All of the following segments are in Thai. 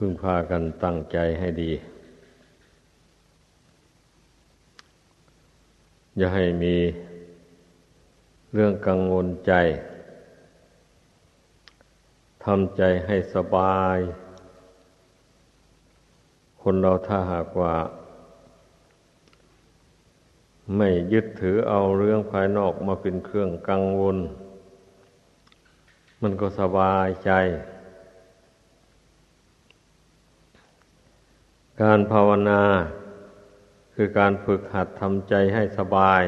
พึงพากันตั้งใจให้ดี อย่าให้มีเรื่องกังวลใจทำใจให้สบาย คนเราถ้าหากว่า ไม่ยึดถือเอาเรื่องภายนอกมาเป็นเครื่องกังวล มันก็สบายใจ การภาวนา คือการฝึกหัดทำใจให้สบาย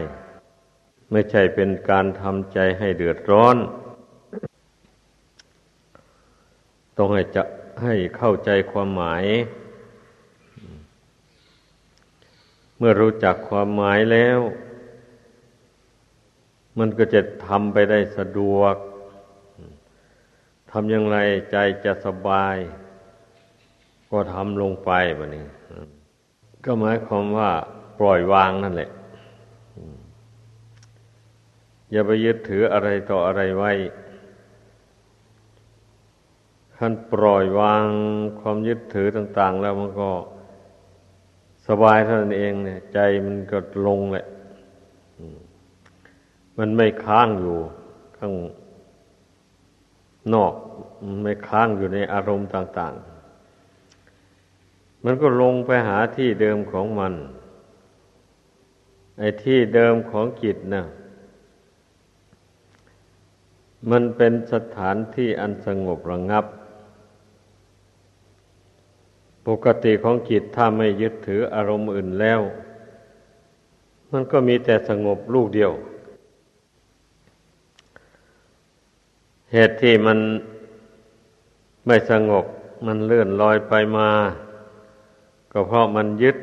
ไม่ใช่เป็นการทำใจให้เดือดร้อน ต้องให้จะให้เข้าใจความหมาย เมื่อรู้จักความหมายแล้ว มันก็จะทำไปได้สะดวกทำอย่างไรใจจะสบาย ก็ทำลงไปแบบนี้ก็หมายความว่าปล่อยวางนั่นแหละ อย่าไปยึดถืออะไรต่ออะไรไว้ขั้นปล่อยวางความยึดถือต่าง ๆ แล้วมันก็สบายเท่านั้นเองเนี่ย ใจมันก็ลงแหละมันไม่ค้างอยู่ข้างนอก ไม่ค้างอยู่ในอารมณ์ต่าง ๆ มันก็ลงไปหาที่เดิมของมัน ไอ้ที่เดิมของจิตนะมันเป็นสถานที่อันสงบระงับ ปกติของจิตถ้าไม่ยึดถืออารมณ์อื่นแล้ว มันก็มีแต่สงบลูกเดียว เหตุที่มันไม่สงบมันเลื่อนลอยไปมา ก็เพราะมันยึด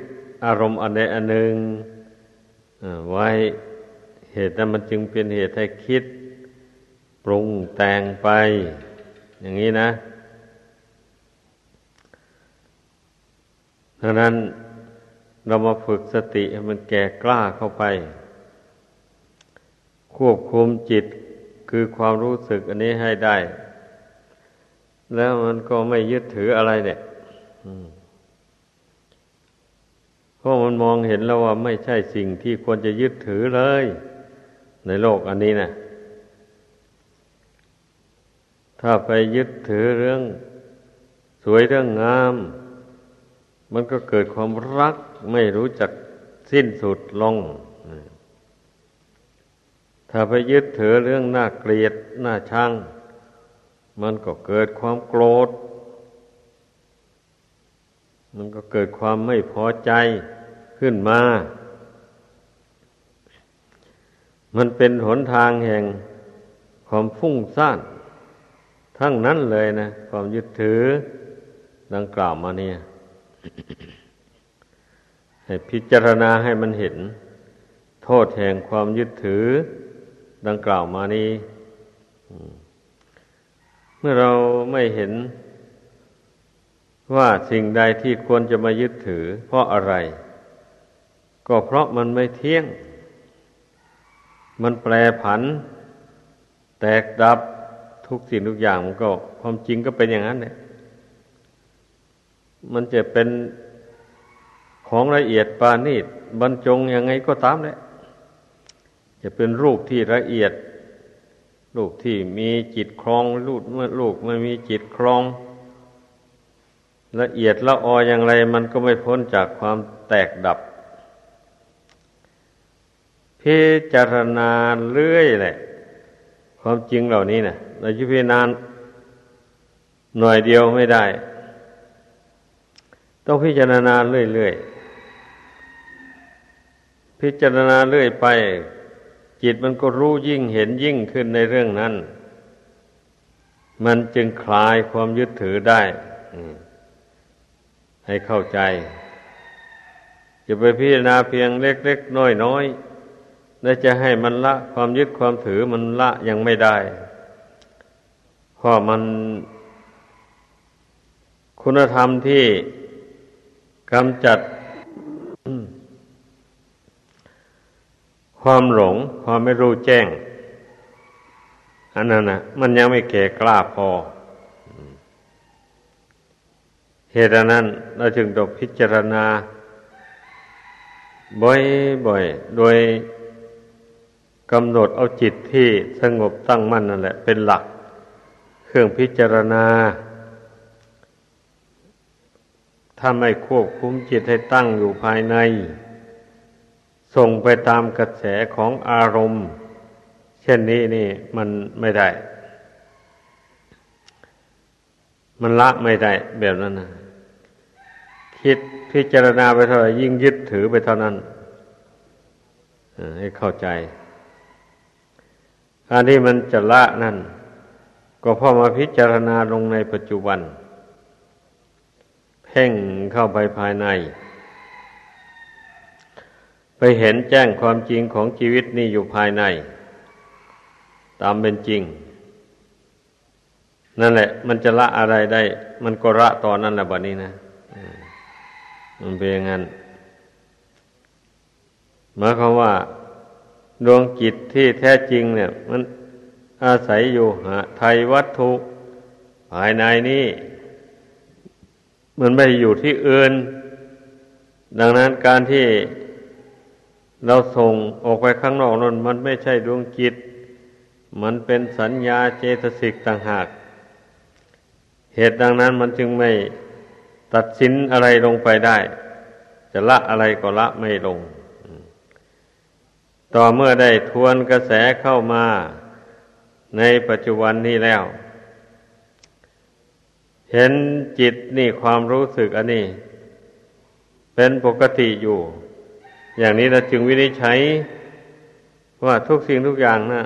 อารมณ์อันใดอันหนึ่งไว้เหตุนั้นมันจึงเป็นเหตุให้คิดปรุงแต่งไป อย่างนี้นะดังนั้นเรามาฝึกสติให้มันแก่กล้าเข้าไป ควบคุมจิตคือความรู้สึกอันนี้ให้ได้ แล้วมันก็ไม่ยึดถืออะไรเนี่ย พราะมันมองเห็นแล้วว่าไม่ใช่สิ่งที่ควรจะยึดถือเลย ในโลกอันนี้นะถ้าไปยึดถือเรื่องสวยเรื่องงาม มันก็เกิดความรักไม่รู้จักสิ้นสุดลง ถ้าไปยึดถือเรื่องน่าเกลียดน่าชัง มันก็เกิดความโกรธ มันก็เกิดความไม่พอใจ ขึ้นมา มันเป็นหนทางแห่งความฟุ้งซ่าน ทั้งนั้นเลยนะ ความยึดถือดังกล่าวมาเนี่ย ให้พิจารณาให้มันเห็น โทษแห่งความยึดถือ ดังกล่าวมานี้เมื่อเราไม่เห็นว่าสิ่งใดที่ควรจะมายึดถือ เพราะอะไร ก็เพราะมันไม่เที่ยง มันแปรผัน แตกดับทุกสิ่งทุกอย่างมันก็ความจริงก็เป็นอย่างนั้นเนี่ยมันจะเป็นของละเอียดปานีตบรรจงยังไงก็ตามเลยจะเป็นรูปที่ละเอียด รูปที่มีจิตครองรูปเมื่อลูกไม่มีจิตครอง ละเอียดละอออย่างไร มันก็ไม่พ้นจากความแตกดับ พิจารณาเรื่อยแหละ ความจริงเหล่านี้นะเราจะพิจารณาหน่อยเดียวไม่ได้ ต้องพิจารณาเรื่อยๆพิจารณาเรื่อยไป จิตมันก็รู้ยิ่งเห็นยิ่งขึ้นในเรื่องนั้น มันจึงคลายความยึดถือได้ให้เข้าใจ จะไปพิจารณาเพียงเล็กๆน้อยๆ และจะให้มันละความยึดความถือมันละยังไม่ได้เพราะมันคุณธรรมที่กำจัดความหลง ความไม่รู้แจ้ง อันนั้นนะมันยังไม่แก่กล้าพอ เหตุนั้นเราจึงต้องพิจารณา บ่อยๆโดย กำหนดเอาจิตที่สงบตั้งมั่นนั่นแหละ เป็นหลัก เครื่องพิจารณา ถ้าไม่ควบคุมจิตให้ตั้งอยู่ภายใน ส่งไปตามกระแสของอารมณ์ เช่นนี้นี่มันไม่ได้ มันละไม่ได้แบบนั้นนะคิดพิจารณาไปเท่าไหร่ยิ่งยึดถือไปเท่านั้นให้เข้าใจ อันที่มันจะละนั่น ก็พอมาพิจารณาลงในปัจจุบัน เพ่งเข้าไปภายใน ไปเห็นแจ้งความจริงของชีวิตนี่อยู่ภายใน ตามเป็นจริง นั่นแหละ มันจะละอะไรได้ มันก็ละตอนนั้นแหละบัดนี้นะมันเป็นอย่างนั้นหมายความว่า ดวงจิตที่แท้จริงเนี่ย มันอาศัยอยู่หาไทยวัตถุภายในนี้มันไม่อยู่ที่อื่น ดังนั้นการที่เราส่งออกไปข้างนอกนั้น มันไม่ใช่ดวงจิต มันเป็นสัญญาเจตสิกต่างหาก เหตุดังนั้นมันจึงไม่ตัดสินอะไรลงไปได้ จะละอะไรก็ละไม่ลง ต่อเมื่อได้ทวนกระแสเข้ามาในปัจจุบันนี้แล้ว เห็นจิตนี่ความรู้สึกอันนี้ เป็นปกติอยู่ อย่างนี้เราจึงวินิจฉัยว่าทุกสิ่งทุกอย่างนะ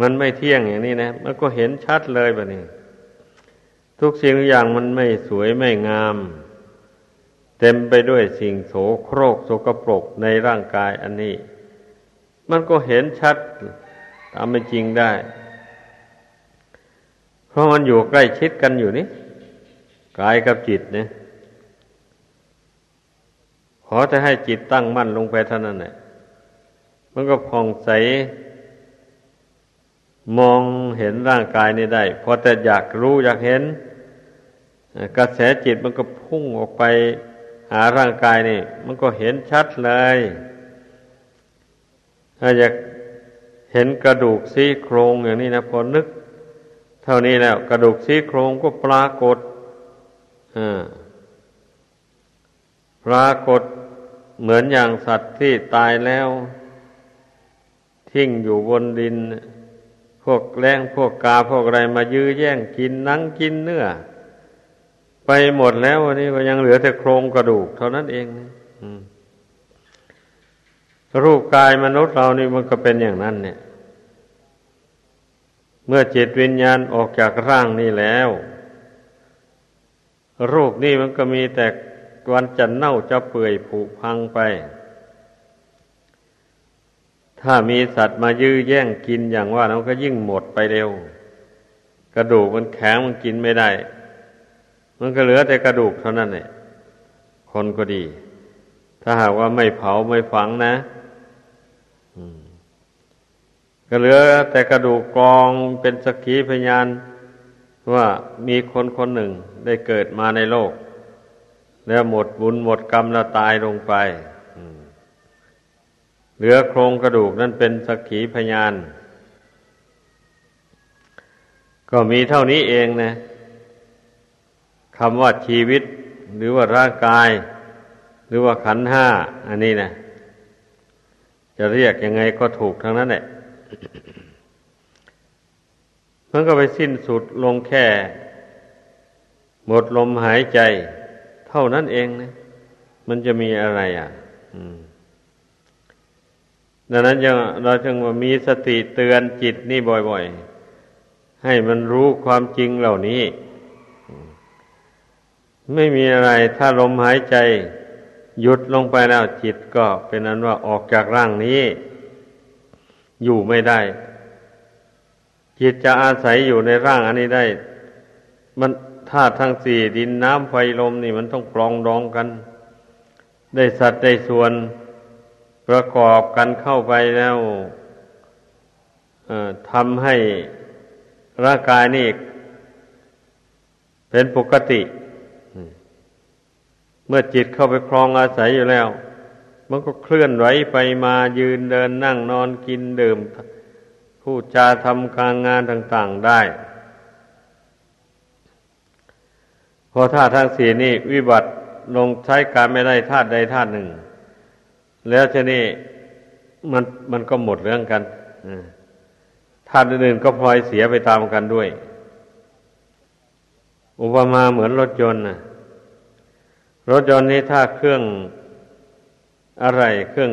มันไม่เที่ยงอย่างนี้นะ มันก็เห็นชัดเลยแบบนี้ ทุกสิ่งทุกอย่างมันไม่สวยไม่งาม เต็มไปด้วยสิ่งโสโครกโสกปรกในร่างกายอันนี้ มันก็เห็นชัดตามเป็นจริงได้ เพราะมันอยู่ใกล้ชิดกันอยู่นี่กายกับจิตเนี่ยขอจะให้จิตตั้งมั่นลงไปเท่านั้นแหละมันก็ผ่องใส มองเห็นร่างกายนี้ได้พอแต่อยากรู้อยากเห็น กระแสจิตมันก็พุ่งออกไป หาร่างกายนี่ มันก็เห็นชัดเลย ถ้าอยากเห็นกระดูกซี่โครงอย่างนี้นะพอนึก เท่านี้แล้วกระดูกซี่โครงก็ปรากฏปรากฏเหมือนอย่างสัตว์ที่ตายแล้ว ทิ้งอยู่บนดิน พวกแรงพวกกาพวกอะไรมายื้อแย่งกินนังกินเนื้อ ไปหมดแล้ววันนี้ยังเหลือแต่โครงกระดูก เท่านั้นเองรูปกายมนุษย์เรานี่มันก็เป็นอย่างนั้น เนี่ย เมื่อจิตวิญญาณออกจากร่างนี่แล้ว รูปนี่มันก็มีแต่วันจะเน่าจะเปื่อยผุพังไป ถ้ามีสัตว์มายื้อแย่งกินอย่างว่ามันก็ยิ่งหมดไปเร็ว กระดูกมันแข็งมันกินไม่ได้ มันก็เหลือแต่กระดูกเท่านั้นเนี่ยคนก็ดี ถ้าหากว่าไม่เผาไม่ฝังนะก็เหลือแต่กระดูกกองเป็นสักขีพยาน ว่ามีคนคนหนึ่งได้เกิดมาในโลก แล้วหมดบุญหมดกรรมแล้วตายลงไปเหลือโครงกระดูกนั่นเป็นสักขีพยาน ก็มีเท่านี้เองนะ คำว่าชีวิต หรือว่าร่างกาย หรือว่าขันห้า อันนี้นะจะเรียกยังไงก็ถูกทั้งนั้นแหละมันก็ไปสิ้นสุดลงแค่ หมดลมหายใจ เท่านั้นเองนะมันจะมีอะไรอะดังนั้นยังเราจึงมีสติเตือนจิตนี่บ่อย ๆ ให้มันรู้ความจริงเหล่านี้ ไม่มีอะไรถ้าลมหายใจหยุดลงไปแล้วจิตก็เป็นนั้นว่าออกจากร่างนี้ อยู่ไม่ได้ จิตจะอาศัยอยู่ในร่างอันนี้ได้ มันธาตุทั้งสี่ดินน้ำไฟลมนี่มันต้องปลองดองกัน ได้สัตว์ได้ส่วนประกอบกันเข้าไปแล้วทำให้ร่างกายนี่เป็นปกติ เมื่อจิตเข้าไปครองอาศัยอยู่แล้ว มันก็เคลื่อนไหวไปมายืนเดินนั่งนอนกินดื่มพูดจาทำการงานต่าง ๆได้ พอธาตุทั้งสี่นี่วิบัติลงใช้การไม่ได้ธาตุใดธาตุหนึ่ง แล้วทีนี้มันมันก็หมดเรื่องกันธาตุอื่นๆก็พลอยเสียไปตามกันด้วย อุปมาเหมือนรถยนต์นะ รถยนต์นี้ถ้าเครื่องอะไรเครื่อง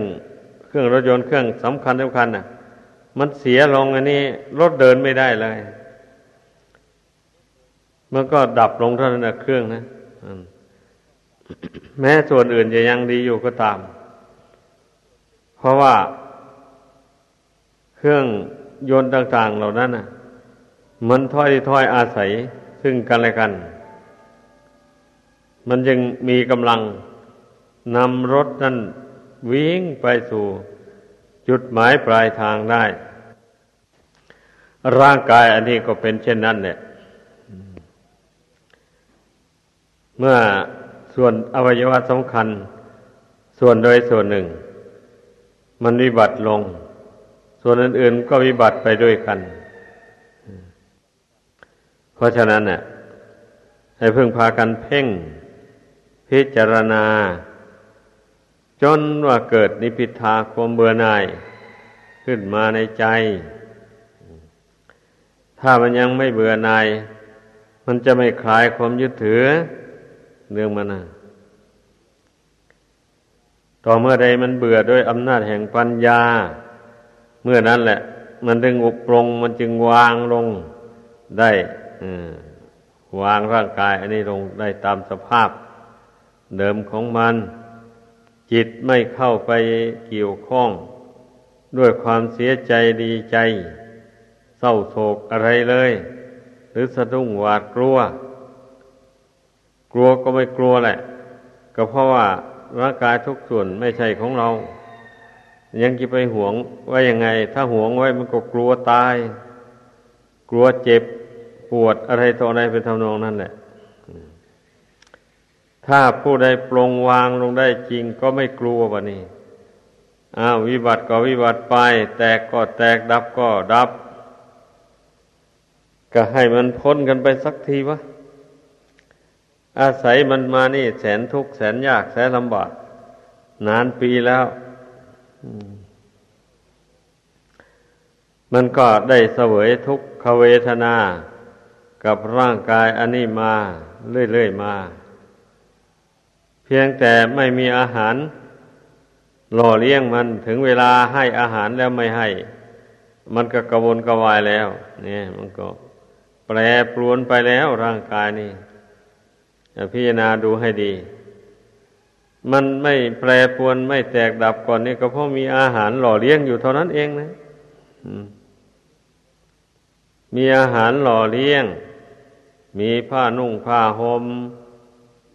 เครื่องรถยนต์เครื่องสำคัญสำคัญน่ะ มันเสียลงอันนี้ รถเดินไม่ได้เลยมันก็ดับลงเท่านั้นนะเครื่องนะแม้ส่วนอื่นจะยังดีอยู่ก็ตาม เพราะว่าเครื่องยนต์ต่าง ๆ เหล่านั้นน่ะมันถ้อยถ้อยอาศัยซึ่งกันและกัน มันยังมีกำลังนำรถนั้นวิ่งไปสู่จุดหมายปลายทางได้ ร่างกายอันนี้ก็เป็นเช่นนั้นเนี่ยเมื่อส่วนอวัยวะสำคัญ ส่วนโดยส่วนหนึ่ง มันวิบัติลง ส่วนอื่นๆก็วิบัติไปด้วยกัน เพราะฉะนั้นเนี่ยให้เพึ่งพากันเพ่ง พิจารณา จนว่าเกิดนิพิทาความเบื่อหน่าย ขึ้นมาในใจ ถ้ามันยังไม่เบื่อหน่าย มันจะไม่คลายความยึดถือเรื่องมันนะต่อเมื่อใดมันเบื่อด้วยอำนาจแห่งปัญญา เมื่อนั้นแหละ มันจึงอุปรงมันจึงวางลงได้วางร่างกาย อันนี้ลงได้ตามสภาพ เดิมของมัน จิตไม่เข้าไปเกี่ยวข้อง ด้วยความเสียใจดีใจ เศร้าโศกอะไรเลย หรือสะดุ้งหวาดกลัว กลัวก็ไม่กลัวแหละ ก็เพราะว่าร่างกายทุกส่วนไม่ใช่ของเรา ยังจะไปหวงว่ายังไง ถ้าหวงไว้มันก็กลัวตาย กลัวเจ็บปวดอะไรต่ออะไรเป็นทำนองนั่นแหละ ถ้าผู้ใดปลงวางลงได้จริงก็ไม่กลัววะนี่อ้าววิบัติก็วิบัติไป แตกก็แตกดับก็ดับ ก็ให้มันพ้นกันไปสักทีวะ อาศัยมันมานี่ แสนทุกข์แสนยากแสนลำบากนานปีแล้วมันก็ได้เสวยทุกขเวทนา กับร่างกายอันนี้มา เรื่อยๆมา พียงแต่ไม่มีอาหาร หล่อเลี้ยงมันถึงเวลาให้อาหารแล้วไม่ให้ มันก็กระวนกระวายแล้ว เนี่ย มันก็แปรปรวนไปแล้วร่างกายนี่พิจารณาดูให้ดี มันไม่แปรปรวนไม่แตกดับก่อนนี่ก็เพราะมีอาหารหล่อเลี้ยงอยู่เท่านั้นเองนะมีอาหารหล่อเลี้ยง มีผ้านุ่งผ้าหม่ม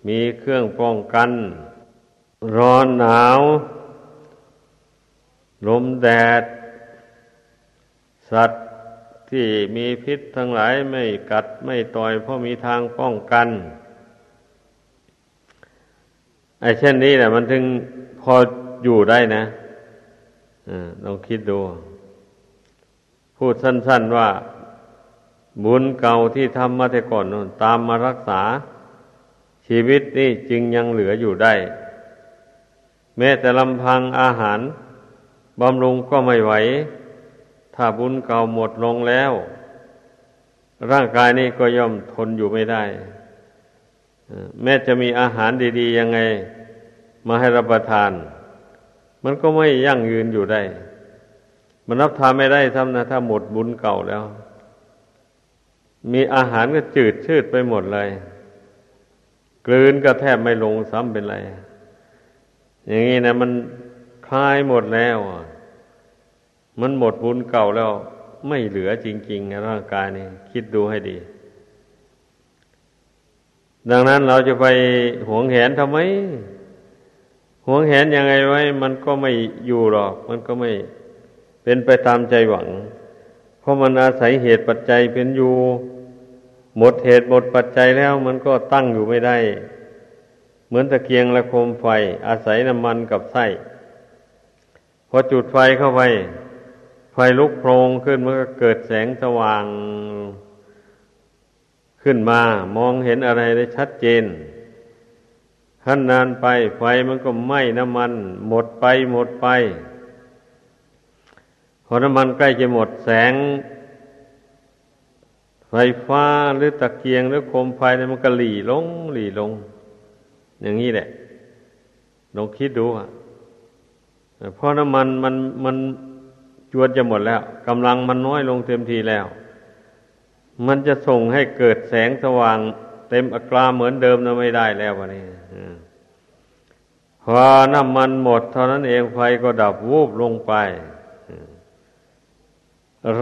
มีเครื่องป้องกัน ร้อนหนาว ลมแดด สัตว์ที่มีพิษทั้งหลายไม่กัดไม่ต่อยเพราะมีทางป้องกันไอ้เช่นนี้แหละมันถึงพออยู่ได้นะลองคิดดู พูดสั้น ๆว่า บุญเก่าที่ทำมาแต่ก่อนนนตามมารักษา ชีวิตนี่จึงยังเหลืออยู่ได้ แม้แต่ลำพังอาหารบำรุงก็ไม่ไหว ถ้าบุญเก่าหมดลงแล้ว ร่างกายนี้ก็ย่อมทนอยู่ไม่ได้ แม้จะมีอาหารดีๆยังไง มาให้รับประทาน มันก็ไม่ยั่งยืนอยู่ได้ มันรับทานไม่ได้ทำนะ ถ้าหมดบุญเก่าแล้ว มีอาหารก็จืดชืดไปหมดเลย กลืนก็แทบไม่ลงซ้ำเป็นไร อย่างนี้นะ มันคลายหมดแล้วมันหมดบุญเก่าแล้ว ไม่เหลือจริงๆร่างกายนี่คิดดูให้ดี ดังนั้นเราจะไปหวงแหนทำไมหวงแหนยังไงไว้ มันก็ไม่อยู่หรอก มันก็ไม่เป็นไปตามใจหวัง เพราะมันอาศัยเหตุปัจจัยเป็นอยู่ หมดเหตุหมดปัจจัยแล้วมันก็ตั้งอยู่ไม่ได้ เหมือนตะเกียงและโคมไฟ อาศัยน้ำมันกับไส้พอจุดไฟเข้าไป ไฟลุกโพลงขึ้นมันก็เกิดแสงสว่างขึ้นมามองเห็นอะไรได้ชัดเจนขั้นนานไปไฟมันก็ไหม้น้ำมัน หมดไปหมดไป พอน้ำมันใกล้จะหมดแสง ไฟฟ้าหรือตะเกียงหรือโคมไฟเนี่ยมันก็หลีลงหลีลง อย่างนี้แหละลองคิดดูอะเพราะน้ำมันมันมันจวนจะหมดแล้วกำลังมันน้อยลงเต็มทีแล้ว มันจะส่งให้เกิดแสงสว่าง เต็มอัตราเหมือนเดิมนะไม่ได้แล้ววันนี้พอน้ำมันหมดเท่านั้นเองไฟก็ดับวูบลงไป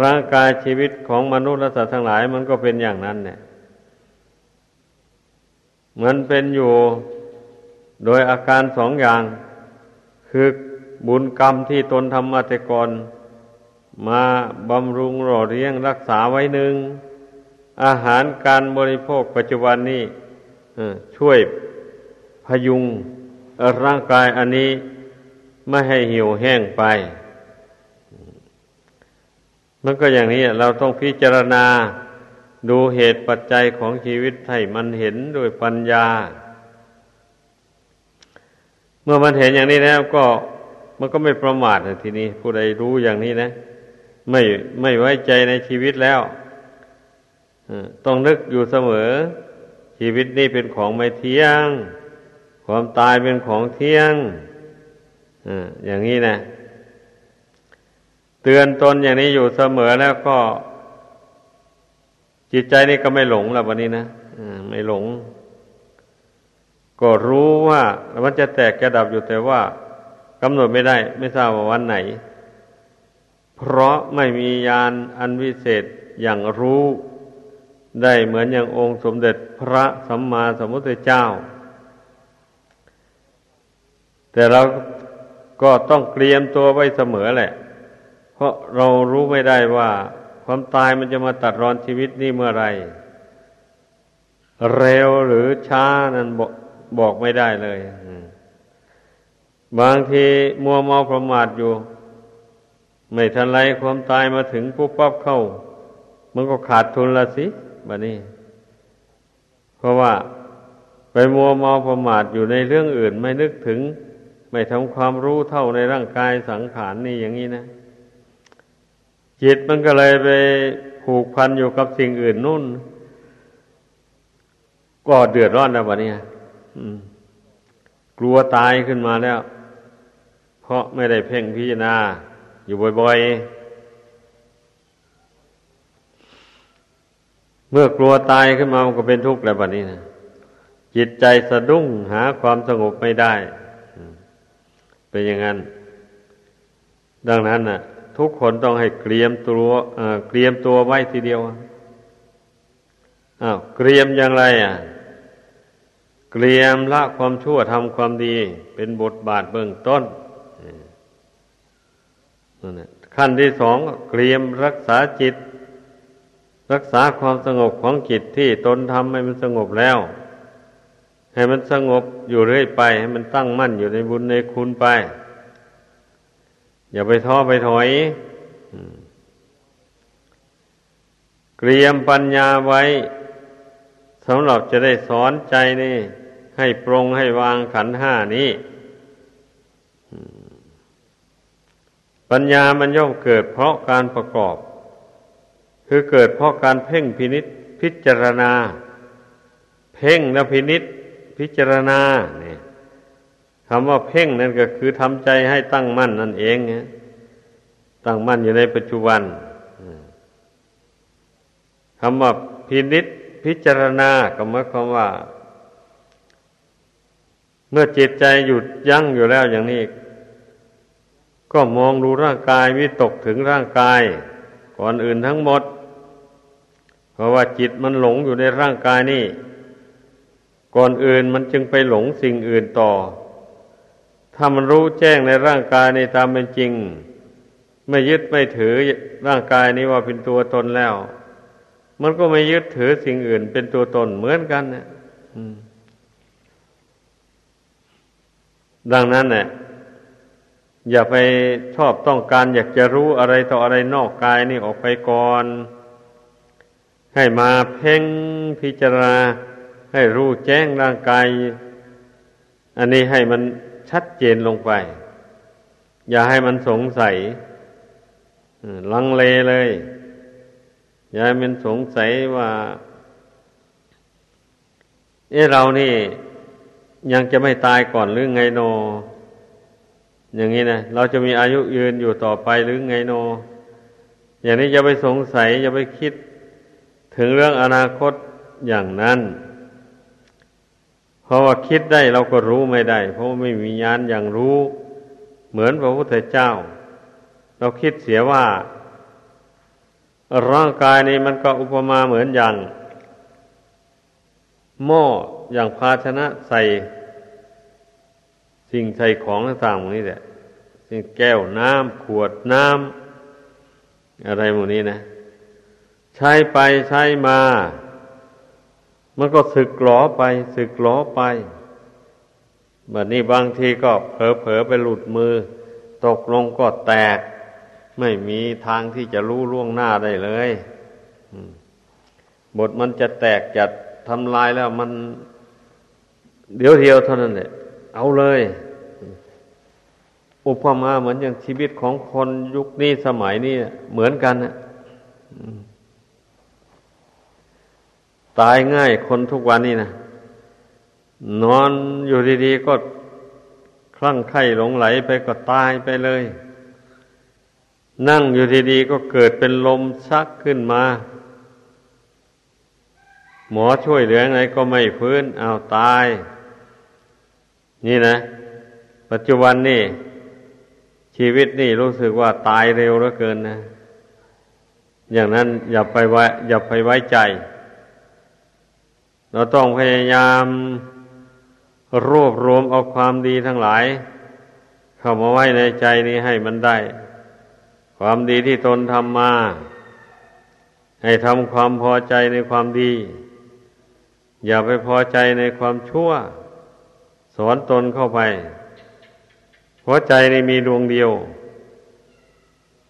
ร่างกายชีวิตของมนุษย์และสัตว์ทั้งหลาย มันก็เป็นอย่างนั้นเนี่ยมันเป็นอยู่โดยอาการสองอย่าง คือบุญกรรมที่ตนทำมาแต่ก่อนมาบำรุงหล่อเลี้ยงรักษาไว้หนึ่ง อาหารการบริโภคปัจจุบันนี้ช่วยพยุงร่างกายอันนี้ไม่ให้หิวแห้งไป มันก็อย่างนี้เราต้องพิจารณาดูเหตุปัจจัยของชีวิตให้มันเห็นโดยปัญญา เมื่อมันเห็นอย่างนี้แล้วก็มันก็ไม่ประมาททีนี้ ผู้ใดรู้อย่างนี้นะ ไม่ไม่ไว้ใจในชีวิตแล้วต้องนึกอยู่เสมอ ชีวิตนี้เป็นของไม่เที่ยง ความตายเป็นของเที่ยงอย่างนี้นะ เตือนตนอย่างนี้อยู่เสมอแล้วก็ จิตใจนี่ก็ไม่หลงแล้ววันนี้นะไม่หลง ก็รู้ว่ามันจะแตกกระดับอยู่แต่ว่ากำหนดไม่ได้ ไม่ทราบว่าวันไหน เพราะไม่มียานอันวิเศษอย่างรู้ ได้เหมือนอย่างองค์สมเด็จพระสัมมาสัมพุทธเจ้า แต่เราก็ต้องเตรียมตัวไว้เสมอแหละ เพราะเรารู้ไม่ได้ว่า ความตายมันจะมาตัดรอนชีวิตนี่เมื่อไรเร็วหรือช้านั้นบอกบอกไม่ได้เลยบางทีมัวเมาประมาทอยู่ ไม่ทันไรความตายมาถึงปุ๊บปั๊บเข้า มันก็ขาดทุนละสิบันี้ เพราะว่าไปมัวเมาประมาทอยู่ในเรื่องอื่น ไม่นึกถึง ไม่ทำความรู้เท่าในร่างกายสังขารนี่อย่างนี้นะ จิตมันก็เลยไปผูกพันอยู่กับสิ่งอื่นนู่น ก็เดือดร้อนแล้ววะเนี่ยกลัวตายขึ้นมาแล้ว เพราะไม่ได้เพ่งพิจารณา อยู่บ่อยๆ เมื่อกลัวตายขึ้นมามันก็เป็นทุกข์แล้วแบบนี้นะจิตใจสะดุ้งหาความสงบไม่ได้ เป็นอย่างนั้น ดังนั้นน่ะ ทุกคนต้องให้เตรียมตัวเตรียมตัวไว้ทีเดียวอ้าวเตรียมอย่างไรอะเตรียมละความชั่วทำความดี เป็นบทบาทเบื้องต้นขั้นที่สองเตรียมรักษาจิต รักษาความสงบของจิตที่ตนทำให้มันสงบแล้ว ให้มันสงบอยู่เรื่อยไป ให้มันตั้งมั่นอยู่ในบุญในคุณไป อย่าไปท้อไปถอยเกรียมปัญญาไว้สำหรับจะได้สอนใจนี่ ให้ปรงให้วางขันห้านี้ ปัญญามันย่อมเกิดเพราะการประกอบ คือเกิดเพราะการเพ่งพินิษพิจารณา เพ่งและพินิษพิจารณาเนี่ย คำว่าเพ่งนั่นก็คือทำใจให้ตั้งมั่นนั่นเองเนี่ยตั้งมั่นอยู่ในปัจจุบันคำว่าพินิษพิจารณาก็หมายความว่า เมื่อจิตใจหยุดยั้งอยู่แล้วอย่างนี้ ก็มองดูร่างกายวิตกถึงร่างกาย ก่อนอื่นทั้งหมด เพราะว่าจิตมันหลงอยู่ในร่างกายนี่ ก่อนอื่นมันจึงไปหลงสิ่งอื่นต่อ ถ้ามันรู้แจ้งในร่างกายในตามเป็นจริง ไม่ยึดไม่ถือร่างกายนี้ว่าเป็นตัวตนแล้ว มันก็ไม่ยึดถือสิ่งอื่นเป็นตัวตนเหมือนกันนะดังนั้นเนี่ยอย่าไปชอบต้องการอยากจะรู้อะไรต่ออะไรนอกกายนี่ออกไปก่อน ให้มาเพ่งพิจารณาให้รู้แจ้งร่างกาย อันนี้ให้มัน ชัดเจนลงไป อย่าให้มันสงสัยลังเลเลย อย่าให้มันสงสัยว่า เออเรานี่ ยังจะไม่ตายก่อนหรือไงโน อย่างนี้นะเราจะมีอายุยืนอยู่ต่อไปหรือไงโน อย่างนี้จะไปสงสัยจะไปคิดถึงเรื่องอนาคตอย่างนั้น ราะว่าคิดได้เราก็รู้ไม่ได้ เพราะไม่มีญาณอย่างรู้ เหมือนพระพุทธเจ้า เราคิดเสียว่า ร่างกายนี้มันก็อุปมาเหมือนอย่าง หม้ออย่างภาชนะใส่สิ่งใส่ของต่างๆนี่แหละสิ่งแก้วน้ำขวดน้ำอะไรหมดนี้นะ ใช้ไปใช้มา มันก็สึกหลอไปสึกหลอไปแบบนี้บางทีก็เผลอๆไปหลุดมือ ตกลงก็แตก ไม่มีทางที่จะรู้ล่วงหน้าได้เลยบทมันจะแตกจัดทำลายแล้วมัน เดี๋ยวเดียวเท่านั้นแหละเอาเลย อุปมาเหมือนอย่างชีวิตของคนยุคนี้สมัยนี้เหมือนกันนะ ตายง่ายคนทุกวันนี้นะนอนอยู่ดีๆ ก็คลั่งไคล้หลงไหลไปก็ตายไปเลย นั่งอยู่ดีๆ ก็เกิดเป็นลมชักขึ้นมา หมอช่วยเหลือไงก็ไม่ฟื้นเอาตาย นี่นะ ปัจจุบันนี่ ชีวิตนี่รู้สึกว่าตายเร็วเหลือเกินนะ อย่างนั้นอย่าไปไว้อย่าไปไว้ใจ เราต้องพยายามรวบรวมเอาความดีทั้งหลาย เข้ามาไว้ในใจนี้ให้มันได้ ความดีที่ตนทำมา ให้ทำความพอใจในความดี อย่าไปพอใจในความชั่ว สอนตนเข้าไปหัวใจในมีดวงเดียว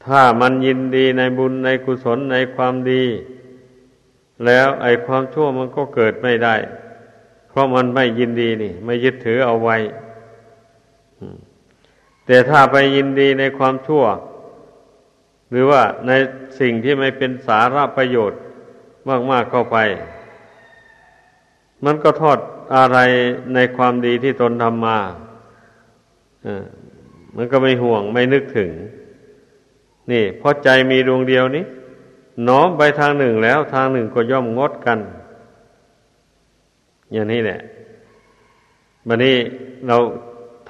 ถ้ามันยินดีในบุญในกุศลในความดี แล้วไอ้ความชั่วมันก็เกิดไม่ได้ เพราะมันไม่ยินดีนี่ ไม่ยึดถือเอาไว้แต่ถ้าไปยินดีในความชั่ว หรือว่าในสิ่งที่ไม่เป็นสาระประโยชน์มาก ๆ เข้าไป มันก็ทอดอะไรในความดีที่ตนทำมาอ่ามันก็ไม่ห่วงไม่นึกถึง นี่เพราะใจมีดวงเดียวนี้ น้อมไปทางหนึ่งแล้วทางหนึ่งก็ย่อมงดกัน อย่างนี้แหละวันนี้เรา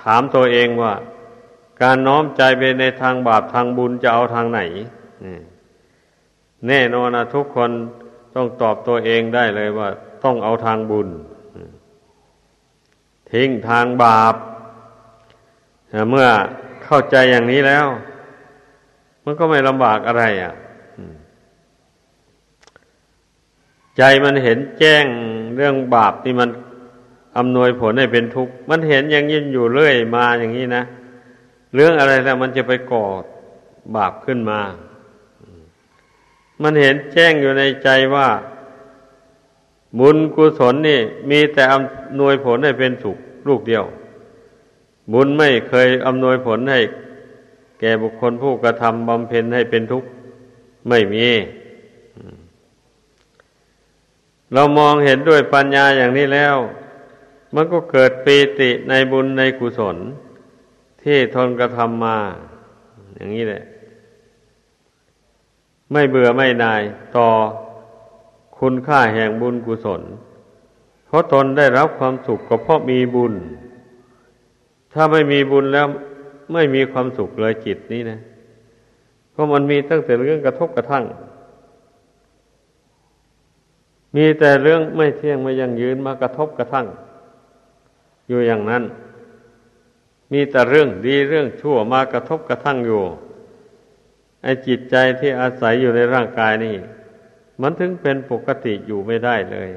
ถามตัวเองว่า การน้อมใจไปในทางบาปทางบุญจะเอาทางไหนแน่นอนนะทุกคนต้องตอบตัวเองได้เลยว่า ต้องเอาทางบุญ ทิ้งทางบาป เมื่อเข้าใจอย่างนี้แล้ว มันก็ไม่ลำบากอะไรอะ ใจมันเห็นแจ้งเรื่องบาปที่มันอำนวยผลให้เป็นทุกข์ มันเห็นอย่างนี้อยู่เรื่อยมาอย่างนี้นะ เรื่องอะไรแล้วมันจะไปก่อบาปขึ้นมา มันเห็นแจ้งอยู่ในใจว่า บุญกุศลนี่ มีแต่อำนวยผลให้เป็นสุขลูกเดียว บุญไม่เคยอำนวยผลให้ แก่บุคคลผู้กระทำบำเพ็ญให้เป็นทุกข์ไม่มี เรามองเห็นด้วยปัญญาอย่างนี้แล้ว มันก็เกิดปีติในบุญในกุศล ที่ทนกระทำมา อย่างนี้แหละ ไม่เบื่อไม่นายต่อคุณค่าแห่งบุญกุศล เพราะตนได้รับความสุขก็เพราะมีบุญ ถ้าไม่มีบุญแล้วไม่มีความสุขเลยจิตนี้นะ เพราะมันมีตั้งแต่เรื่องกระทบกระทั่ง มีแต่เรื่องไม่เที่ยงไม่ยั่งยืนมากระทบกระทั่ง อยู่อย่างนั้น มีแต่เรื่องดีเรื่องชั่วมากระทบกระทั่งอยู่ไอ้จิตใจที่อาศัยอยู่ในร่างกายนี่ มันถึงเป็นปกติอยู่ไม่ได้เลย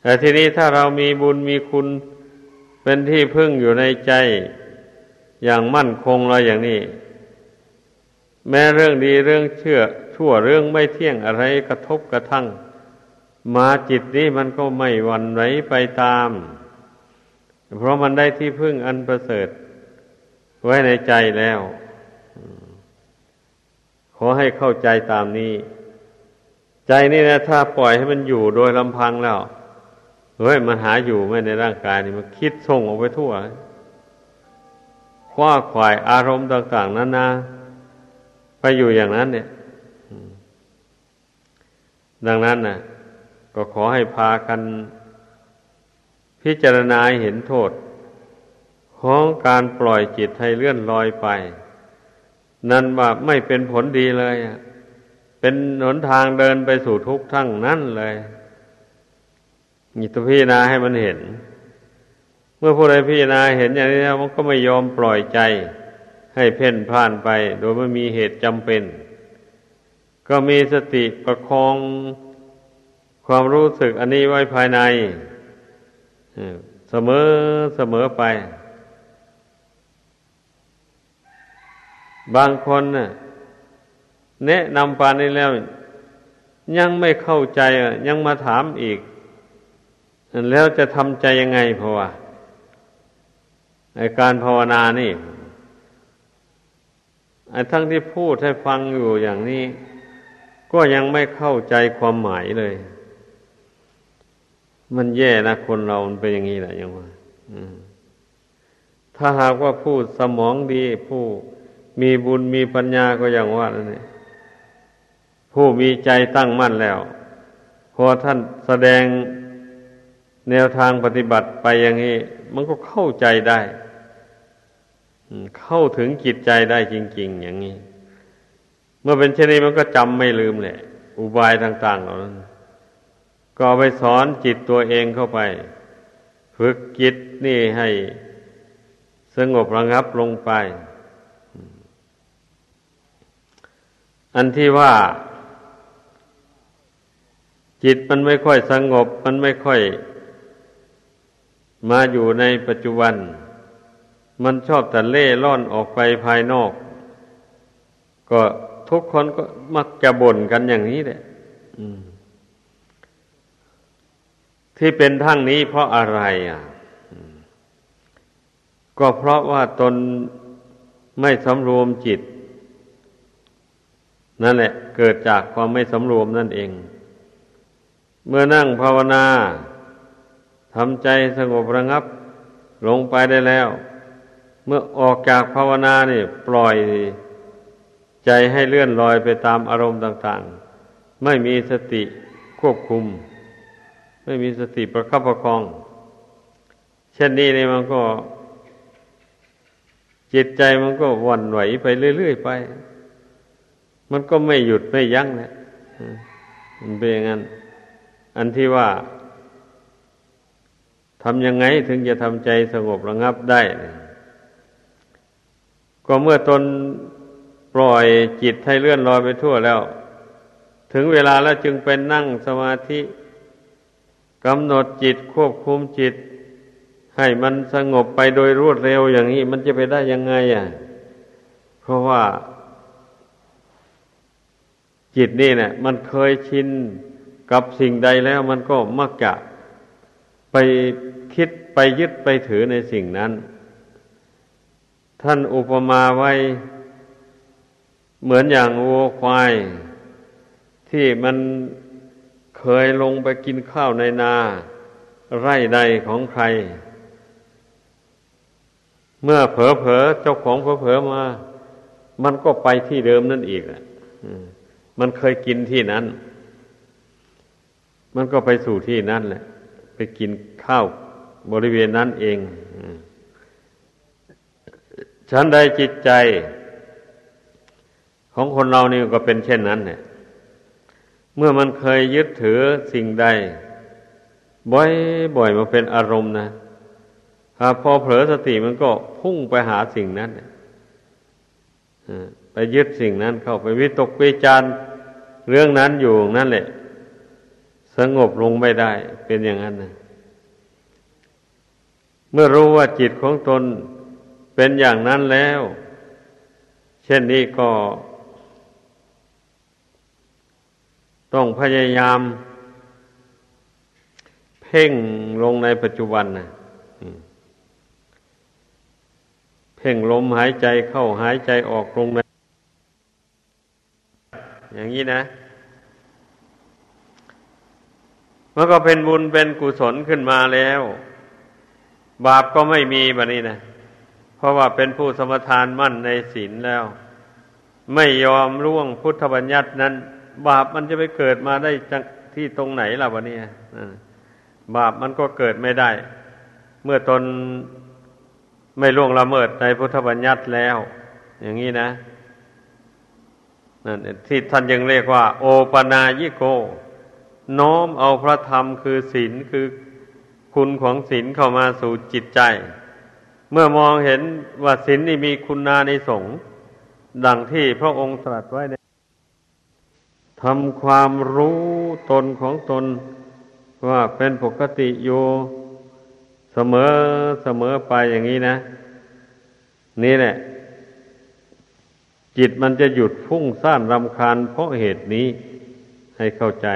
แต่ทีนี้ถ้าเรามีบุญมีคุณเป็นที่พึ่งอยู่ในใจ อย่างมั่นคงเลยอย่างนี้ แม้เรื่องดีเรื่องเชื่อชั่วเรื่องไม่เที่ยงอะไรกระทบกระทั่ง มาจิตนี้มันก็ไม่หวั่นไหวไปตาม เพราะมันได้ที่พึ่งอันประเสริฐ ไว้ในใจแล้ว ขอให้เข้าใจตามนี้ ใจนี่นะถ้าปล่อยให้มันอยู่โดยลำพังแล้วเฮ้ยมันหาอยู่ไม่ในร่างกายนี่มันคิดส่งออกไปทั่วคว้าขวายอารมณ์ต่าง ๆนั้นนะ ไปอยู่อย่างนั้น เนี่ยดังนั้นนะก็ขอให้พากัน พิจารณาเห็นโทษ ของการปล่อยจิตให้เลื่อนลอยไป นั่นว่าไม่เป็นผลดีเลยเป็นหนทางเดินไปสู่ทุกข์ทั้งนั้นเลยนี่ต้องพิจารณาให้มันเห็น เมื่อผู้ใดพิจารณาเห็นอย่างนี้แล้วมันก็ไม่ยอมปล่อยใจ ให้เพ่นพ่านไป โดยไม่มีเหตุจำเป็น ก็มีสติประคองความรู้สึกอันนี้ไว้ภายในเสมอเสมอไป บางคนน่ะแนะนำปานนี้แล้ว ยังไม่เข้าใจยังมาถามอีก แล้วจะทำใจยังไงเพราะว่าในการภาวนานี่ ไอ้ทั้งที่พูดให้ฟังอยู่อย่างนี้ ก็ยังไม่เข้าใจความหมายเลย มันแย่นะคนเรามันเป็นอย่างนี้แหละยังว่าถ้าหากว่าพูดสมองดี ผู้มีบุญมีปัญญาก็อย่างว่านั่นเองผู้มีใจตั้งมั่นแล้ว พอท่านแสดงแนวทางปฏิบัติไปอย่างนี้ มันก็เข้าใจได้ เข้าถึงจิตใจได้จริง ๆ อย่างนี้ เมื่อเป็นเช่นนี้มันก็จำไม่ลืมแหละ อุบายต่าง ๆ เหล่านั้น ก็ไปสอนจิตตัวเองเข้าไป ฝึกจิตนี่ให้สงบระงับลงไป อันที่ว่า จิตมันไม่ค่อยสงบ มันไม่ค่อย มาอยู่ในปัจจุบัน มันชอบแต่เล่ล่อนออกไปภายนอก ก็ทุกคนก็มักจะบ่นกันอย่างนี้แหละที่เป็นทั้งนี้เพราะอะไรอะก็เพราะว่าตนไม่สำรวมจิต นั่นแหละ เกิดจากความไม่สำรวมนั่นเอง เมื่อนั่งภาวนาทำใจสงบระงับ ลงไปได้แล้ว มื่อออกจากภาวนาเนี่ยปล่อยใจให้เลื่อนลอยไปตามอารมณ์ต่างๆ ไม่มีสติควบคุม ไม่มีสติประคับประคอง เช่นนี้นี่มันก็ จิตใจมันก็วันไหวไปเรื่อยๆไป มันก็ไม่หยุดไม่ยั้งนะมันเป็นอย่างนั้น อันที่ว่าทำยังไงถึงจะทำใจสงบระงับได้ ก็เมื่อตนปล่อยจิตให้เลื่อนลอยไปทั่วแล้ว ถึงเวลาแล้วจึงเป็นนั่งสมาธิกำหนดจิตควบคุมจิต ให้มันสงบไปโดยรวดเร็วอย่างนี้มันจะไปได้ยังไงอะ เพราะว่า จิตนี่เนี่ยมันเคยชินกับสิ่งใดแล้วมันก็มักจะไปคิดไปยึดไปถือในสิ่งนั้น ท่านอุปมาไว้ เหมือนอย่างวัวควาย ที่มันเคยลงไปกินข้าวในนา ไร่ใดของใคร เมื่อเผลอเผลอเจ้าของเผลอเผลอมา มันก็ไปที่เดิมนั่นอีกมันเคยกินที่นั้น มันก็ไปสู่ที่นั่นแหละ ไปกินข้าวบริเวณนั้นเอง ฉันใดจิตใจ ของคนเรานี่ก็เป็นเช่นนั้นเนี่ยเมื่อมันเคยยึดถือสิ่งใด บ่อยบ่อยมาเป็นอารมณ์นะพอเผลอสติมันก็พุ่งไปหาสิ่งนั้นไปยึดสิ่งนั้นเข้าไปวิตกวิจารเรื่องนั้นอยู่นั่นแหละ สงบลงไม่ได้เป็นอย่างนั้นนะเมื่อรู้ว่าจิตของตน เป็นอย่างนั้นแล้ว เช่นนี้ก็ ต้องพยายาม เพ่งลงในปัจจุบันนะเพ่งลมหายใจเข้าหายใจออกลงในอย่างนี้นะมันก็เป็นบุญเป็นกุศลขึ้นมาแล้ว บาปก็ไม่มีแบบนี้นะ เพราะว่าเป็นผู้สมทานมั่นในศีลแล้ว ไม่ยอมล่วงพุทธบัญญัตินั้น บาปมันจะไปเกิดมาได้จากที่ตรงไหนล่ะวะเนี่ยบาปมันก็เกิดไม่ได้ เมื่อตนไม่ล่วงละเมิดในพุทธบัญญัติแล้ว อย่างนี้นะนั่นที่ท่านยังเรียกว่า โอปนายิโก น้อมเอาพระธรรมคือศีลคือคุณของศีลเข้ามาสู่จิตใจ เมื่อมองเห็นว่าศีลนี่มีคุณนาในสงฆ์ดังที่พระองค์ตรัสไว้ในทำความรู้ตนของตน ว่าเป็นปกติอยู่เสมอเสมอไปอย่างนี้นะ นี่แหละ จิตมันจะหยุดฟุ้งซ่านรำคาญเพราะเหตุนี้ให้เข้าใจ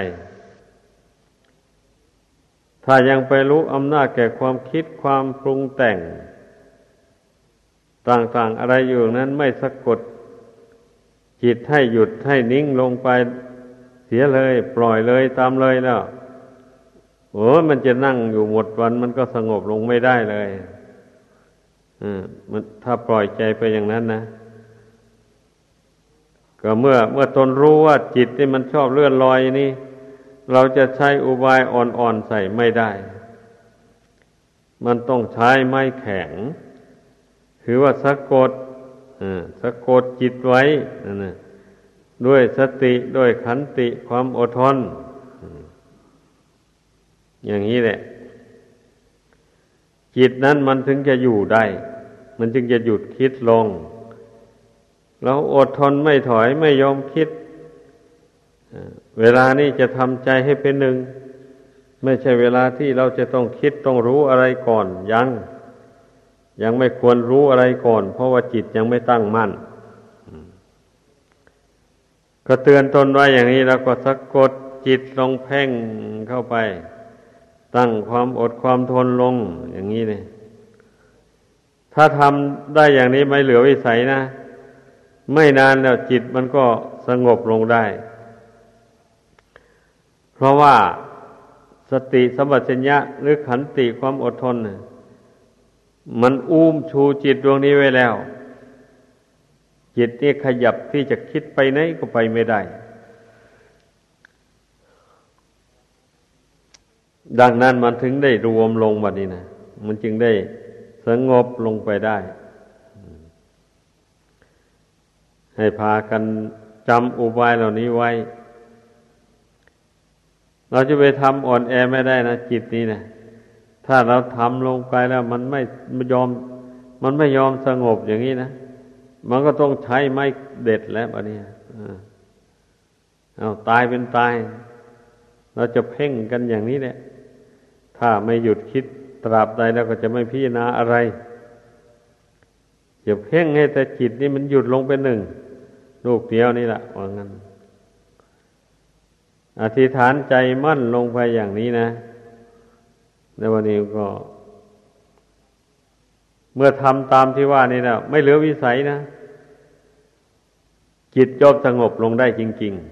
ถ้ายังไปรู้อำนาจแก่ความคิดความปรุงแต่ง ต่างๆอะไรอยู่นั้นไม่สะกด จิตให้หยุดให้นิ่งลงไปเสียเลย ปล่อยเลยตามเลยแล้วโอ้มันจะนั่งอยู่หมดวันมันก็สงบลงไม่ได้เลยอ่ามันถ้าปล่อยใจไปอย่างนั้นนะ ก็เมื่อเมื่อตนรู้ว่าจิตนี่มันชอบเลื่อนลอยนี่ เราจะใช้อุบายอ่อนๆใส่ไม่ได้ มันต้องใช้ไม้แข็ง คือว่าสะกดสะกดจิตไว้นั่นนะด้วยสติด้วยขันติความอดทน อย่างนี้แหละ จิตนั้นมันถึงจะอยู่ได้ มันจึงจะหยุดคิดลง เราอดทนไม่ถอยไม่ยอมคิด เวลานี้จะทำใจให้เป็นหนึ่ง ไม่ใช่เวลาที่เราจะต้องคิดต้องรู้อะไรก่อนยัง ยังไม่ควรรู้อะไรก่อน เพราะว่าจิตยังไม่ตั้งมั่น ก็เตือนตนไว้อย่างนี้แล้วก็สะกดจิตลงเพ่งเข้าไป ตั้งความอดความทนลงอย่างนี้เลยถ้าทำได้อย่างนี้ไม่เหลือวิสัยนะ ไม่นานแล้วจิตมันก็สงบลงได้ เพราะว่าสติสมบัติญะหรือขันติความอดทน มันอุ้มชูจิตดวงนี้ไว้แล้ว จิตนี่ขยับที่จะคิดไปไหนก็ไปไม่ได้ ดังนั้นมันถึงได้รวมลงแบบนี้นะมันจึงได้สงบลงไปได้ ให้พากันจำอุบายเหล่านี้ไว้ เราจะไปทำอ่อนแอไม่ได้นะจิตนี้นะ ถ้าเราทำลงไปแล้ว มันไม่ยอม มันไม่ยอมสงบอย่างนี้นะ มันก็ต้องใช้ไม้เด็ดแล้วอันนี้เอาตายเป็นตาย เราจะเพ่งกันอย่างนี้แหละถ้าไม่หยุดคิดตราบใดแล้วก็จะไม่พิจารณาอะไรอย่าเพ่งให้แต่จิตนี่มันหยุดลงเป็นหนึ่งลูกเดียวนี่แหละว่างั้น อธิษฐานใจมั่นลงไปอย่างนี้นะ ในวันนี้ก็ เมื่อทำตามที่ว่านี่แล้วไม่เหลือวิสัยนะ จิตจบสงบลงได้จริงๆ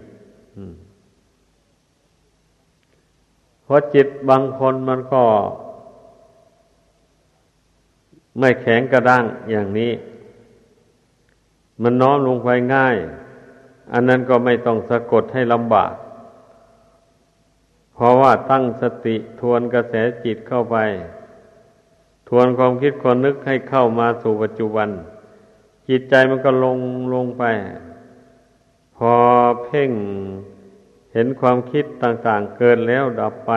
เพราะจิตบางคนมันก็ ไม่แข็งกระด้างอย่างนี้ มันน้อมลงไปง่าย อันนั้นก็ไม่ต้องสะกดให้ลำบาก เพราะว่าตั้งสติทวนกระแสจิตเข้าไป ทวนความคิดความนึกให้เข้ามาสู่ปัจจุบัน จิตใจมันก็ลงลงไป พอเพ่งเห็นความคิดต่าง ๆ เกิดแล้วดับไป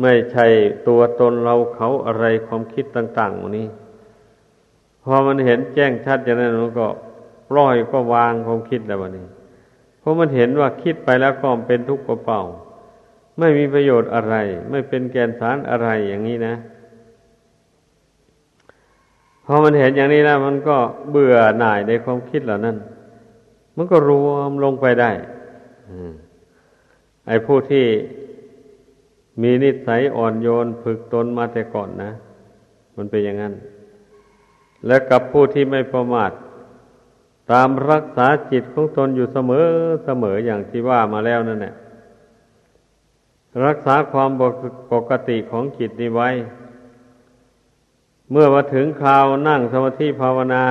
ไม่ใช่ตัวตนเราเขาอะไรความคิดต่างๆนี้ พอมันเห็นแจ้งชัดอย่างนั้นมันก็ปล่อยก็วางความคิดแล้ววันนี้ เพราะมันเห็นว่าคิดไปแล้วก็เป็นทุกข์เปล่า ไม่มีประโยชน์อะไร ไม่เป็นแกนสารอะไรอย่างนี้นะพอมันเห็นอย่างนี้แล้วมันก็เบื่อหน่ายในความคิดเหล่านั้น มันก็รวมลงไปได้ไอ้ผู้ที่มีนิสัยอ่อนโยนฝึกตนมาแต่ก่อนนะ มันเป็นอย่างนั้น และกับผู้ที่ไม่ประมาท ตามรักษาจิตของตนอยู่เสมอเสมออย่างที่ว่ามาแล้วนั่นแหละรักษาความปกติของจิตนี้ไว้ เมื่อมาถึงคราวนั่งสมาธิภาวนา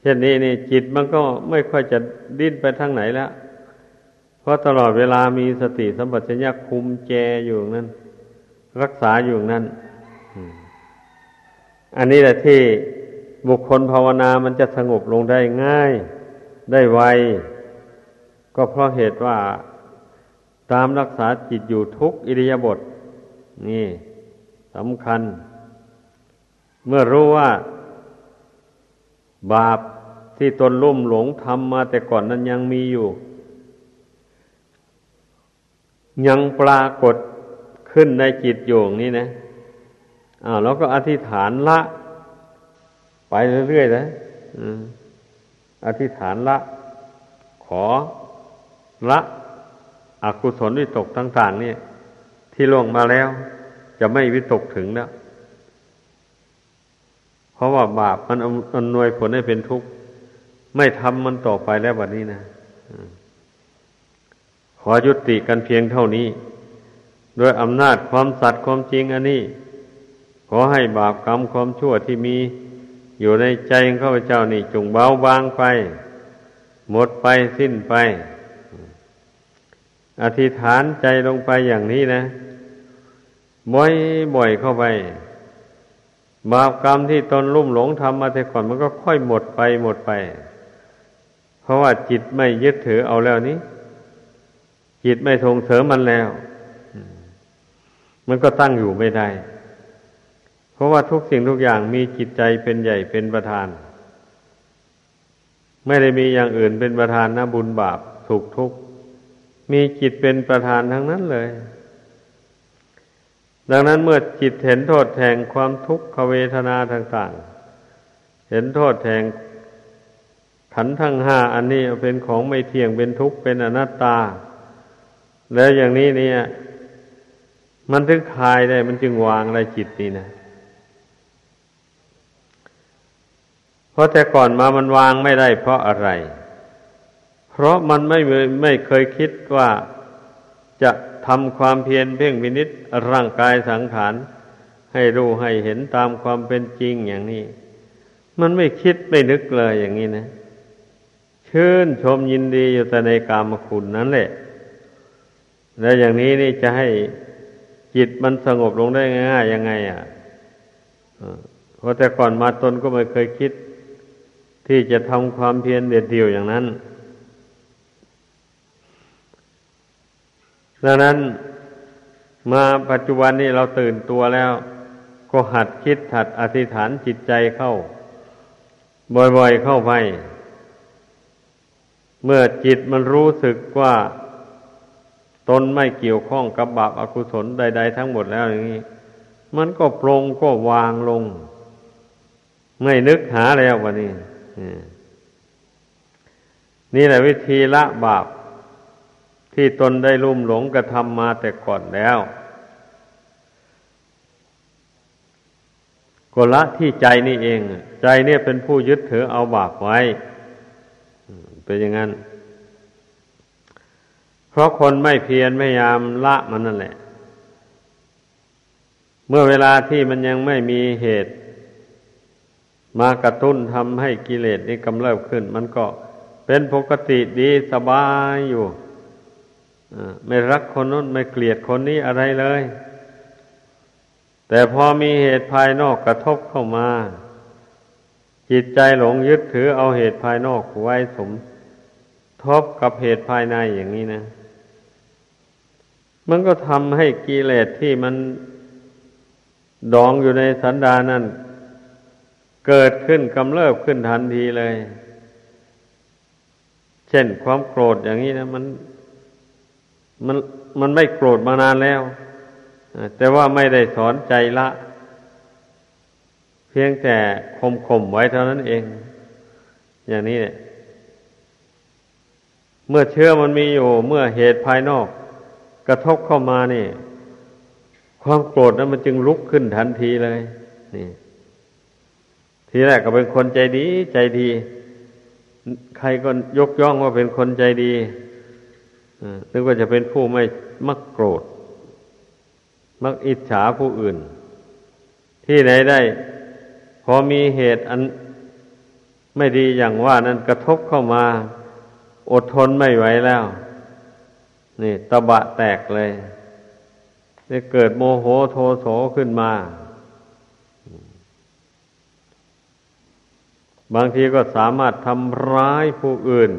เช่นนี้นี่จิตมันก็ไม่ค่อยจะดิ้นไปทางไหนแล้ว เพราะตลอดเวลามีสติสัมปชัญญะคุมแจอยู่นั้นรักษาอยู่นั้นอันนี้แหละที่ บุคคลภาวนามันจะสงบลงได้ง่าย ได้ไว ก็เพราะเหตุว่าตามรักษาจิตอยู่ทุกอิริยาบถนี่สำคัญ เมื่อรู้ว่า บาปที่ตนลุ่มหลงทำมาแต่ก่อนนั้นยังมีอยู่ ยังปรากฏขึ้นในจิตอยู่นี่นะอ้าวแล้วก็อธิษฐานละ ไปเรื่อยๆนะอธิษฐานละ ขอละอกุศลวิตกต่างๆนี่ที่ล่วงมาแล้ว จะไม่วิตกถึงแล้วเพราะว่าบาปมันอำนวยผลให้เป็นทุกข์ ไม่ทำมันต่อไปแล้ววันนี้นะขอยุติกันเพียงเท่านี้ ด้วยอำนาจความสัตย์ความจริงอันนี้ ขอให้บาปกรรมความชั่วที่มี อยู่ในใจของข้าพเจ้านี่จงเบาบางไป หมดไปสิ้นไป อธิษฐานใจลงไปอย่างนี้นะ บ่อยบ่อยเข้าไปบาปกรรมที่ตนลุ่มหลงทำมาแต่ก่อนมันก็ค่อยหมดไปหมดไป เพราะว่าจิตไม่ยึดถือเอาแล้วนี้ จิตไม่ทงเสริมมันแล้ว มันก็ตั้งอยู่ไม่ได้ เพราะว่าทุกสิ่งทุกอย่างมีจิตใจเป็นใหญ่เป็นประธาน ไม่ได้มีอย่างอื่นเป็นประธานนะบุญบาปสุขทุกข์มีจิตเป็นประธานทั้งนั้นเลย ดังนั้นเมื่อจิตเห็นโทษแห่งความทุกขเวทนาต่างๆ เห็นโทษแห่งขันทั้งห้าอันนี้เป็นของไม่เที่ยงเป็นทุกข์เป็นอนัตตา แล้วอย่างนี้เนี่ย มันถึงคลายได้มันจึงวางอะไรจิตนี่นะ เพราะแต่ก่อนมามันวางไม่ได้เพราะอะไร เพราะมันไม่ไม่เคยคิดว่าจะทำความเพียรเพ่งวินิจร่างกายสังขารให้รู้ให้เห็นตามความเป็นจริงอย่างนี้ มันไม่คิดไม่นึกเลยอย่างนี้นะชื่นชมยินดีอยู่แต่ในกามคุณนั่นแหละ แล้วอย่างนี้นี่จะให้จิตมันสงบลงได้ง่ายยังไง อะเพราะแต่ก่อนมาตนก็ไม่เคยคิด ที่จะทำความเพียรเด็ดเดี่ยวอย่างนั้น ดังนั้นมาปัจจุบันนี้เราตื่นตัวแล้ว ก็หัดคิดหัดอธิษฐานจิตใจเข้า บ่อยๆเข้าไป เมื่อจิตมันรู้สึกว่า ตนไม่เกี่ยวข้องกับบาปอากุศลใด ๆ ทั้งหมดแล้วอย่างนี้ มันก็ปรงก็วางลง ไม่นึกหาแล้ววันนี้ นี่แหละวิธีละบาป ที่ตนได้ลุ่มหลงกระทำมาแต่ก่อนแล้วก็ละที่ใจนี่เอง ใจเนี่ยเป็นผู้ยึดถือเอาบาปไว้ เป็นอย่างนั้น เพราะคนไม่เพียรไม่ยามละมันนั่นแหละ เมื่อเวลาที่มันยังไม่มีเหตุ มากระตุ้นทำให้กิเลสนี้กำเริบขึ้น มันก็เป็นปกติดีสบายอยู่ไม่รักคนนู้นไม่เกลียดคนนี้อะไรเลย แต่พอมีเหตุภายนอกกระทบเข้ามา จิตใจหลงยึดถือเอาเหตุภายนอกไว้สมทบกับเหตุภายในอย่างนี้นะ มันก็ทำให้กิเลสที่มันดองอยู่ในสันดานั้น เกิดขึ้นกำเริบขึ้นทันทีเลย เช่นความโกรธอย่างนี้นะมันมันมันไม่โกรธมานานแล้ว แต่ว่าไม่ได้สอนใจละ เพียงแต่ข่มข่มไว้เท่านั้นเอง อย่างนี้เนี่ย เมื่อเชื้อมันมีอยู่ เมื่อเหตุภายนอก กระทบเข้ามานี่ ความโกรธนั้นมันจึงลุกขึ้นทันทีเลย นี่ ทีแรกก็เป็นคนใจดี ใจดี ใครก็ยกย่องว่าเป็นคนใจดีนึกว่าจะเป็นผู้ไม่มักโกรธ มักอิจฉาผู้อื่น ที่ไหนได้ พอมีเหตุอันไม่ดีอย่างว่านั้นกระทบเข้ามา อดทนไม่ไหวแล้ว นี่ตะบะแตกเลยได้เกิดโมโหโทโสขึ้นมา บางทีก็สามารถทำร้ายผู้อื่น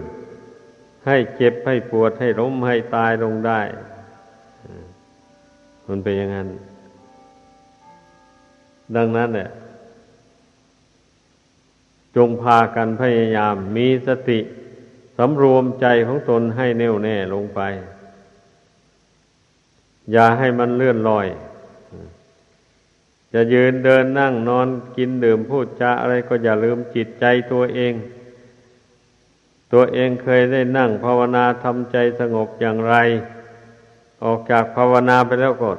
ให้เจ็บให้ปวดให้ล้มให้ตายลงได้ มันเป็นอย่างนั้น ดังนั้นเนี่ยจงพากันพยายามมีสติสำรวมใจของตนให้แน่วแน่ลงไป อย่าให้มันเลื่อนลอย จะยืนเดินนั่งนอนกินดื่มพูดจาอะไรก็อย่าลืมจิตใจตัวเอง ตัวเองเคยได้นั่งภาวนาทำใจสงบอย่างไร ออกจากภาวนาไปแล้วก็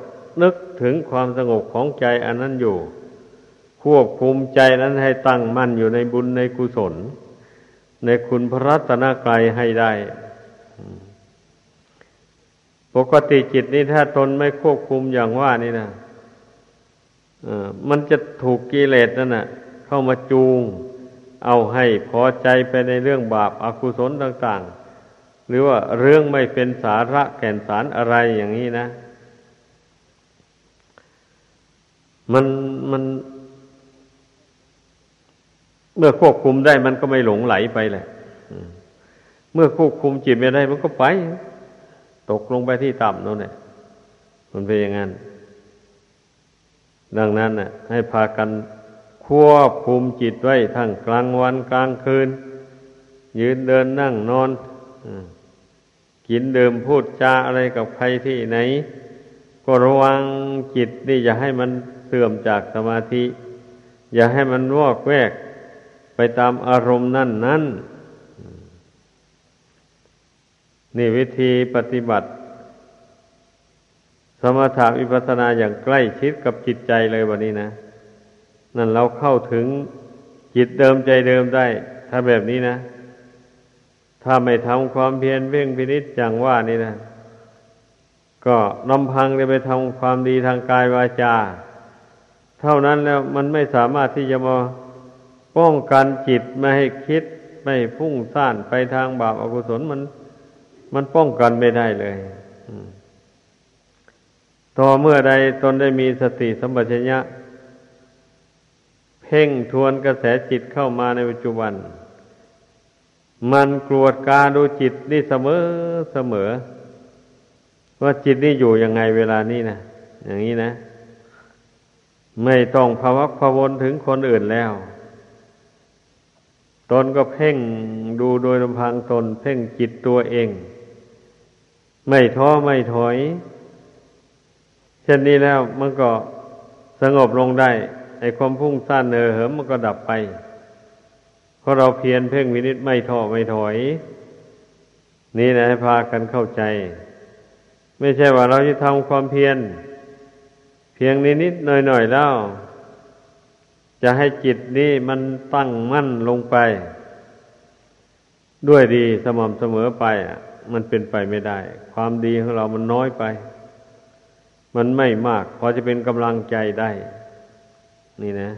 นึกถึงความสงบของใจอันนั้นอยู่ ควบคุมใจนั้นให้ตั้งมั่นอยู่ในบุญในกุศล ในคุณพระรัตนกรัยให้ได้ ปกติจิตนี้ถ้าตนไม่ควบคุมอย่างว่านี่นะ มันจะถูกกิเลสนั่นนะเข้ามาจูง เอาให้พอใจไปในเรื่องบาปอากุศลต่าง ๆ หรือว่าเรื่องไม่เป็นสาระแก่นสารอะไรอย่างนี้นะ มันมัน เมื่อควบคุมได้มันก็ไม่หลงไหลไปแหละเมื่อควบคุมจิตไม่ได้มันก็ไป ตกลงไปที่ต่ำนั่นแหละมันเป็นอย่างนั้น ดังนั้นน่ะให้พากันควบคุมจิตไว้ทั้งกลางวันกลางคืน ยืนเดินนั่งนอนกินเดิมพูดจาอะไรกับใครที่ไหน ก็ระวังจิตนี่อย่าให้มันเสื่อมจากสมาธิ อย่าให้มันวอกแวก ไปตามอารมณ์นั่นนั่นนี่วิธีปฏิบัติ สมถะวิปัสสนาอย่างใกล้ชิดกับจิตใจเลยวันนี้นะ นั่นเราเข้าถึงจิตเดิมใจเดิมได้ ถ้าแบบนี้นะ ถ้าไม่ทำความเพียรเพ่งพินิษอย่างว่านี่นะ ก็ลำพังจะไปทำความดีทางกายวาจา เท่านั้นแล้วมันไม่สามารถที่จะมาป้องกันจิตไม่ให้คิดไม่พุ่งซ่านไปทางบาปอากุศลมัน มันป้องกันไม่ได้เลย ต่อเมื่อใดตนได้มีสติสัมปชัญญะ เพ่งทวนกระแสจิตเข้ามาในปัจจุบัน มันกรวดกาดูจิตนี่เสมอเสมอ ว่าจิตนี่อยู่ยังไงเวลานี้นะอย่างนี้นะ ไม่ต้องภาวะพวนถึงคนอื่นแล้วตนก็เพ่งดูโดยลำพังตน เพ่งจิตตัวเอง ไม่ท้อไม่ถอย เช่นนี้แล้วมันก็สงบลงได้ไอ้ความพุ่งซ่านเนอเหิมมันก็ดับไป เพราะเราเพียรเพ่งวินิจไม่ท้อไม่ถอย นี่นะให้พากันเข้าใจ ไม่ใช่ว่าเราจะทำความเพียร เพียงนิดนิดหน่อยหน่อยแล้ว จะให้จิตนี้มันตั้งมั่นลงไป ด้วยดีสม่ำเสมอไปอะมันเป็นไปไม่ได้ ความดีของเรามันน้อยไป มันไม่มาก พอจะเป็นกำลังใจได้ นี่นะ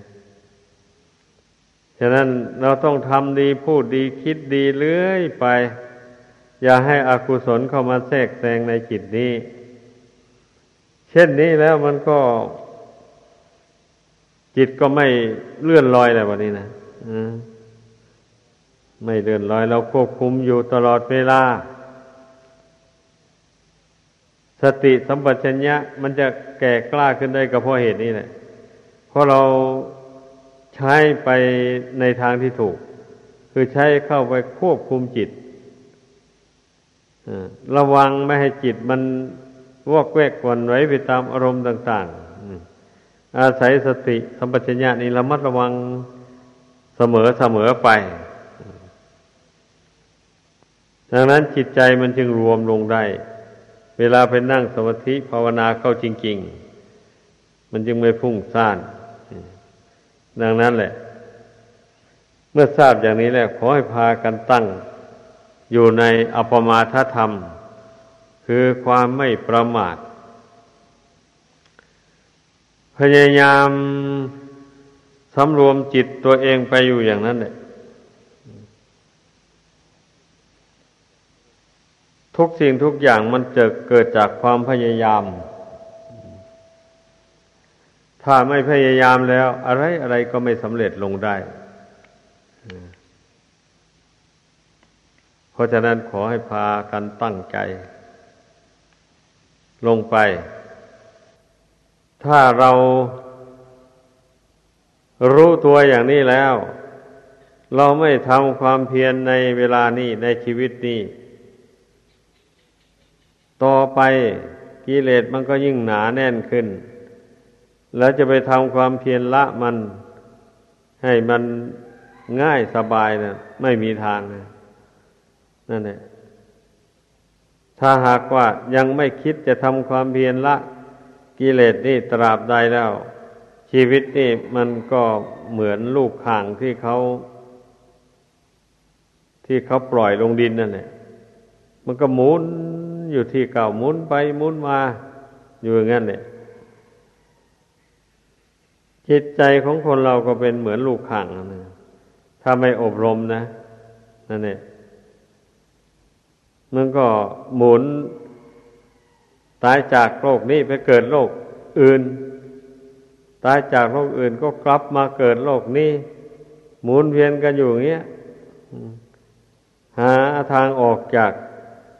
ฉะนั้นเราต้องทำดีพูดดีคิดดีเรื่อยไป อย่าให้อกุศลเข้ามาแทรกแซงในจิตนี้ เช่นนี้แล้วมันก็ จิตก็ไม่เลื่อนลอยแล้ววันนี้นะไม่เลื่อนลอยเราควบคุมอยู่ตลอดเวลา สติสัมปชัญญะมันจะแก่กล้าขึ้นได้ก็เพราะเหตุนี้แหละเพราะเราใช้ไปในทางที่ถูก คือใช้เข้าไปควบคุมจิตระวังไม่ให้จิตมันวอกแวกกวนไว้ไปตามอารมณ์ต่าง ๆ อาศัยสติสัมปชัญญะนี้ระมัดระวังเสมอเสมอไปดังนั้นจิตใจมันจึงรวมลงได้ เวลาไปนั่งสมาธิภาวนาเข้าจริง ๆ มันจึงไม่พุ่งซ่าน ดังนั้นแหละ เมื่อทราบอย่างนี้แล้วขอให้พากันตั้ง อยู่ในอปมาทธรรม คือความไม่ประมาท พยายามสำรวมจิตตัวเองไปอยู่อย่างนั้นแหละ ทุกสิ่งทุกอย่างมันจะเกิดจากความพยายาม ถ้าไม่พยายามแล้ว อะไรอะไรก็ไม่สำเร็จลงได้ เพราะฉะนั้นขอให้พากันตั้งใจ ลงไป ถ้าเรารู้ตัวอย่างนี้แล้ว เราไม่ทำความเพียรในเวลานี้ในชีวิตนี้ ไปกิเลสมันก็ยิ่งหนาแน่นขึ้น แล้วจะไปทำความเพียรละมัน ให้มันง่ายสบายนะไม่มีทางนะนั่นแหละถ้าหากว่ายังไม่คิดจะทำความเพียรละกิเลสนี่ตราบใดแล้ว ชีวิตนี่มันก็เหมือนลูกข่างที่เขา ที่เขาปล่อยลงดินนั่นแหละมันก็หมุน อยู่ที่เก่าหมุนไปหมุนมา อยู่อย่างนั้นเนี่ยจิตใจของคนเราก็เป็นเหมือนลูกข่างนะถ้าไม่อบรมนะนั่นเนี่ยมันก็หมุนตายจากโลกนี้ไปเกิดโลกอื่น ตายจากโลกอื่นก็กลับมาเกิดโลกนี้ หมุนเวียนกันอยู่อย่างเงี้ยหาทางออกจาก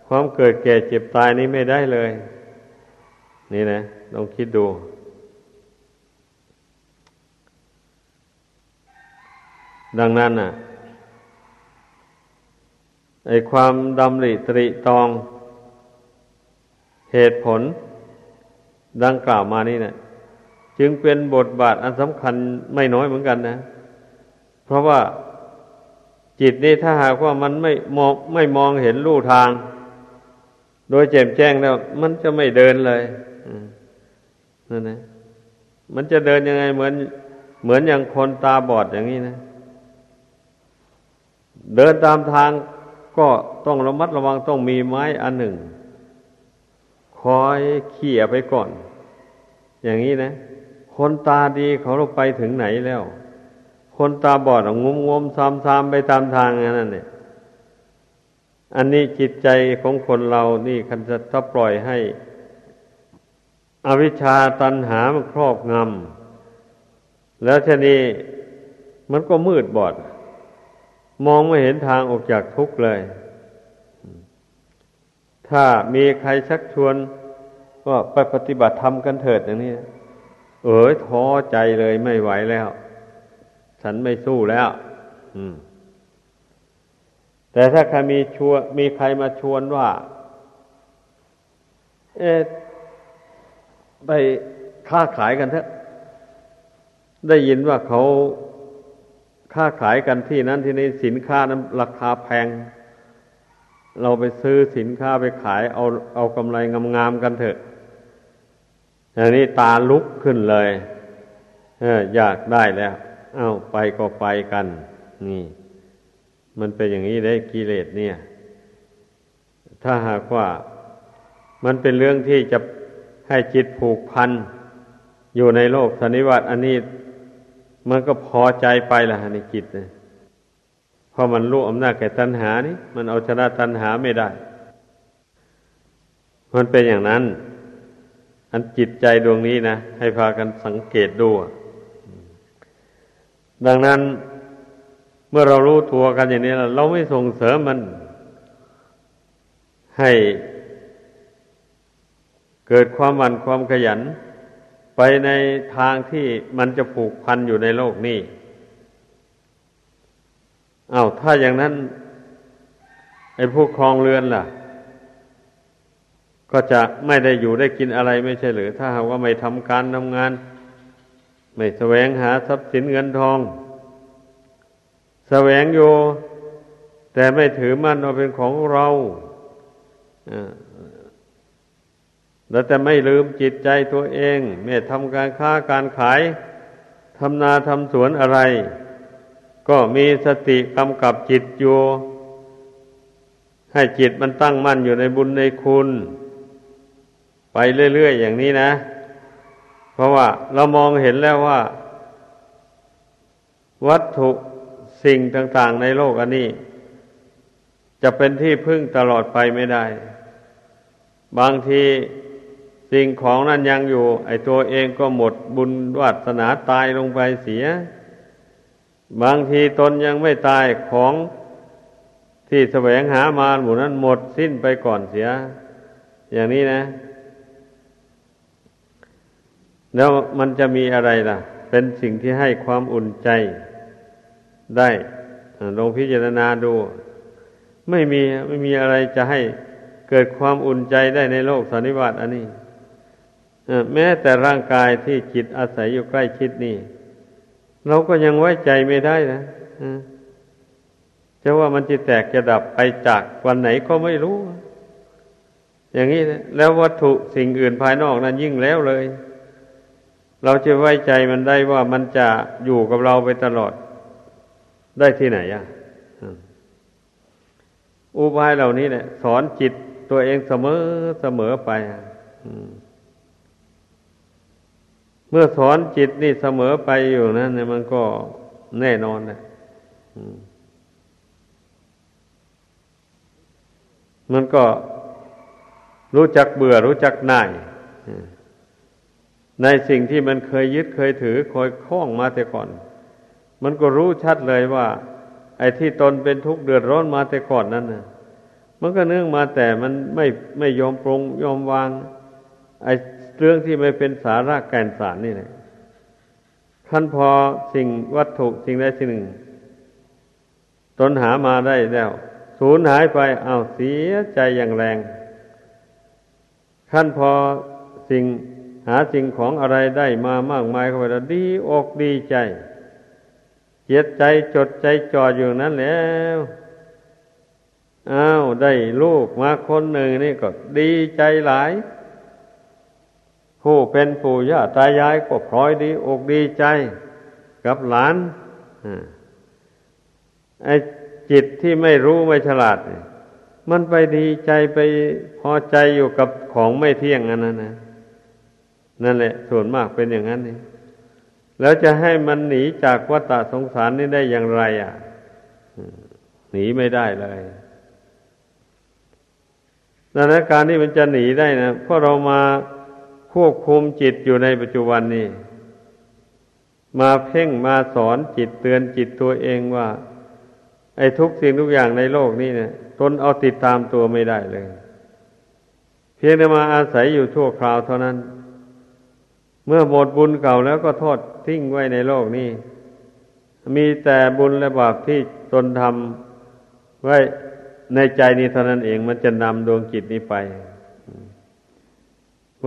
ความเกิดแก่เจ็บตายนี้ไม่ได้เลย นี่นะลองคิดดู ดังนั้นน่ะไอความดำริตริตอง เหตุผล ดังกล่าวมานี่นะจึงเป็นบทบาทอันสำคัญไม่น้อยเหมือนกันนะ เพราะว่าจิตนี่ถ้าหากว่ามันไม่มองไม่มองเห็นลู่ทาง โดยแจ่มแจ้งแล้ว มันจะไม่เดินเลยนั่นนะมันจะเดินยังไงเหมือน เหมือนอย่างคนตาบอดอย่างนี้นะ เดินตามทางก็ต้องระมัดระวังต้องมีไม้อันหนึ่ง คอยเขี่ยไปก่อน อย่างนี้นะ คนตาดีเขาเราไปถึงไหนแล้ว คนตาบอดงมงมซามซามไปตามทางนั่นเนี่ย อันนี้จิตใจของคนเรานี่คันจะถ้าปล่อยให้ อวิชชาตันหามันครอบงำแล้วทีนี้มันก็มืดบอด มองไม่เห็นทางออกจากทุกข์เลย ถ้ามีใครชักชวนว่าไปปฏิบัติธรรมกันเถิดอย่างนี้เอ๋ยท้อใจเลยไม่ไหวแล้ว ฉันไม่สู้แล้ว แต่ถ้าใครมีชวนมีใครมาชวนว่า เอไปค้าขายกันเถอะ ได้ยินว่าเขาค้าขายกันที่นั้นที่นี้สินค้านั้นราคาแพง เราไปซื้อสินค้าไปขายเอาเอากำไรงามๆกันเถอะอย่างนี้ตาลุกขึ้นเลย เอออยากได้แล้ว เอาไปก็ไปกัน นี่ มันเป็นอย่างนี้ได้กิเลสเนี่ย ถ้าหากว่ามันเป็นเรื่องที่จะให้จิตผูกพันอยู่ในโลกสนนิวัตอันนี้มันก็พอใจไปละในจิตนะเพราะมันรู้อำนาจแก่ตัณหานี่มันเอาชนะตัณหาไม่ได้ มันเป็นอย่างนั้น อันจิตใจดวงนี้นะให้พากันสังเกตดู ดังนั้น เมื่อเรารู้ตัวกันอย่างนี้เราไม่ส่งเสริมมัน ให้เกิดความหมั่นความขยัน ไปในทางที่มันจะผูกพันอยู่ในโลกนี้อา้าวถ้าอย่างนั้น ไอ้ผู้ครองเรือนล่ะ ก็จะไม่ได้อยู่ได้กินอะไรไม่ใช่หรือ ถ้าหากว่าไม่ทำการทำงาน ไม่แสวงหาทรัพย์สินเงินทอง แสวงอยู่ แต่ไม่ถือมั่นว่าเป็นของเราแล้วแต่ไม่ลืมจิตใจตัวเองแม่ทำการค้าการขายทำนาทำสวนอะไร ก็มีสติกำกับจิตอยู่ให้จิตมันตั้งมั่นอยู่ในบุญในคุณ ไปเรื่อยๆอย่างนี้นะ เพราะว่าเรามองเห็นแล้วว่า วัตถุ สิ่งต่างๆในโลกอันนี้ จะเป็นที่พึ่งตลอดไปไม่ได้ บางทีสิ่งของนั้นยังอยู่ ไอ้ตัวเองก็หมดบุญวาสนาตายลงไปเสีย บางทีตนยังไม่ตายของที่แสวงหามาหมู่นั้นหมดสิ้นไปก่อนเสีย อย่างนี้นะ แล้วมันจะมีอะไรล่ะ เป็นสิ่งที่ให้ความอุ่นใจ ได้ลองพิจารณาดู ไม่มีไม่มีอะไรจะให้เกิดความอุ่นใจได้ในโลกสันนิบาตอันนี้แม้แต่ร่างกายที่จิตอาศัยอยู่ใกล้ชิดนี่ เราก็ยังไว้ใจไม่ได้นะจะว่ามันจะแตกจะดับไปจากวันไหนก็ไม่รู้ อย่างนี้นะแล้ววัตถุสิ่งอื่นภายนอกนั้นยิ่งแล้วเลย เราจะไว้ใจมันได้ว่ามันจะอยู่กับเราไปตลอด ได้ที่ไหนอะอุบายเหล่านี้เนี่ยสอนจิตตัวเองเสมอเสมอไปเมื่อสอนจิตนี่เสมอไปอยู่นะเนี่ยมันก็แน่นอนนะมันก็รู้จักเบื่อรู้จักหน่ายในสิ่งที่มันเคยยึดเคยถือคอยคล้องมาแต่ก่อน มันก็รู้ชัดเลยว่า ไอ้ที่ตนเป็นทุกข์เดือดร้อนมาแต่ก่อนนั้นนะมันก็เนื่องมาแต่มันไม่ไม่ยอมปรงยอมวาง ไอ้เรื่องที่ไม่เป็นสาระแก่นสารนี่แหละขั้นพอสิ่งวัตถุสิ่งใดสิ่งหนึ่ง ตนหามาได้แล้วสูญหายไปเอาเสียใจอย่างแรง ขั้นพอสิ่งหาสิ่งของอะไรได้มามากมายเข้าไปแล้วดีอกดีใจ เจียดใจจดใจจ่ออยู่นั้นแล้วอ้าวได้ลูกมาคนหนึ่งนี่ก็ดีใจหลาย ผู้เป็นปู่ย่าตายายก็พลอยดีอกดีใจ กับหลานไอ้จิตที่ไม่รู้ไม่ฉลาด มันไปดีใจไปพอใจอยู่กับของไม่เที่ยงอันนั้นนะนั่นแหละ ส่วนมากเป็นอย่างนั้นนี่ แล้วจะให้มันหนีจากวัฏสงสารนี่ได้อย่างไร อะหนีไม่ได้เลยดังนั้นการที่มันจะหนีได้นะเพราะเรามาควบคุมจิตอยู่ในปัจจุบันนี้ มาเพ่งมาสอนจิตเตือนจิตตัวเองว่า ไอ้ทุกสิ่งทุกอย่างในโลกนี้เนี่ยตนเอาติดตามตัวไม่ได้เลย เพียงแต่มาอาศัยอยู่ชั่วคราวเท่านั้น เมื่อหมดบุญเก่าแล้วก็โทษ ทิ้งไว้ในโลกนี้ มีแต่บุญและบาปที่ตนทำไว้ในใจนี้เท่านั้นเองมันจะนำดวงจิตนี้ไป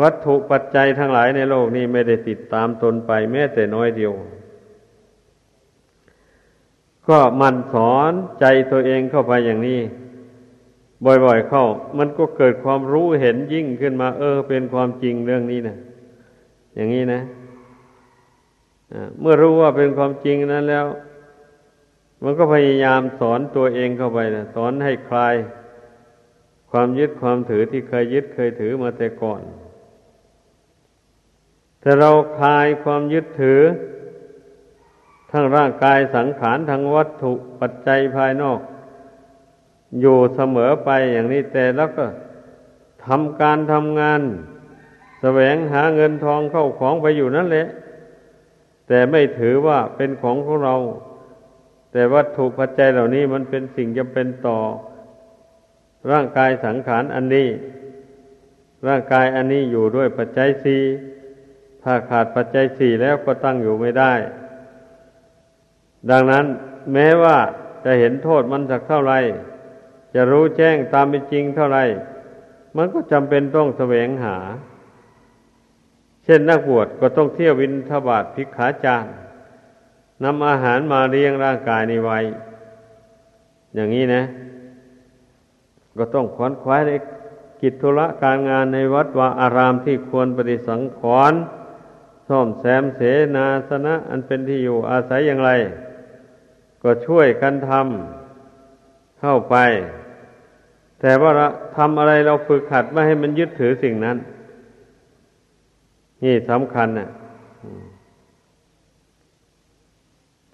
วัตถุปัจจัยทั้งหลายในโลกนี้ไม่ได้ติดตามตนไปแม้แต่น้อยเดียว ก็มันสอนใจตัวเองเข้าไปอย่างนี้ บ่อยๆเข้า มันก็เกิดความรู้เห็นยิ่งขึ้นมา เออ เป็นความจริงเรื่องนี้นะอย่างนี้นะ เมื่อรู้ว่าเป็นความจริงนั้นแล้ว มันก็พยายามสอนตัวเองเข้าไปนะสอนให้คลาย ความยึดความถือที่เคยยึดเคยถือมาแต่ก่อน แต่เราคลายความยึดถือ ทั้งร่างกายสังขารทั้งวัตถุปัจจัยภายนอก อยู่เสมอไปอย่างนี้แต่แล้วก็ทำการทำงาน แสวงหาเงินทองเข้าของไปอยู่นั่นแหละ แต่ไม่ถือว่าเป็นของของเรา แต่วัตถุปัจจัยเหล่านี้มันเป็นสิ่งจำเป็นต่อ ร่างกายสังขารอันนี้ ร่างกายอันนี้อยู่ด้วยปัจจัยสี่ถ้าขาดปัจจัยสี่แล้วก็ตั้งอยู่ไม่ได้ ดังนั้นแม้ว่าจะเห็นโทษมันสักเท่าไรจะรู้แจ้งตามเป็นจริงเท่าไร มันก็จำเป็นต้องแสวงหา ช่นนักบวชก็ต้องเที่ยววินทบาทพิกขาจารนำอาหารมาเลี้ยงร่างกายนี้ไว้ อย่างนี้นะ ก็ต้องขวนขวายในกิจธุระการงานในวัดวาอารามที่ควรปฏิสังขรณ์ซ่อมแซมเสนาสนะ อันเป็นที่อยู่อาศัยอย่างไร ก็ช่วยกันทำเข้าไป แต่ว่าทำอะไรเราฝึกขัดไม่ให้มันยึดถือสิ่งนั้น นี่สำคัญนะ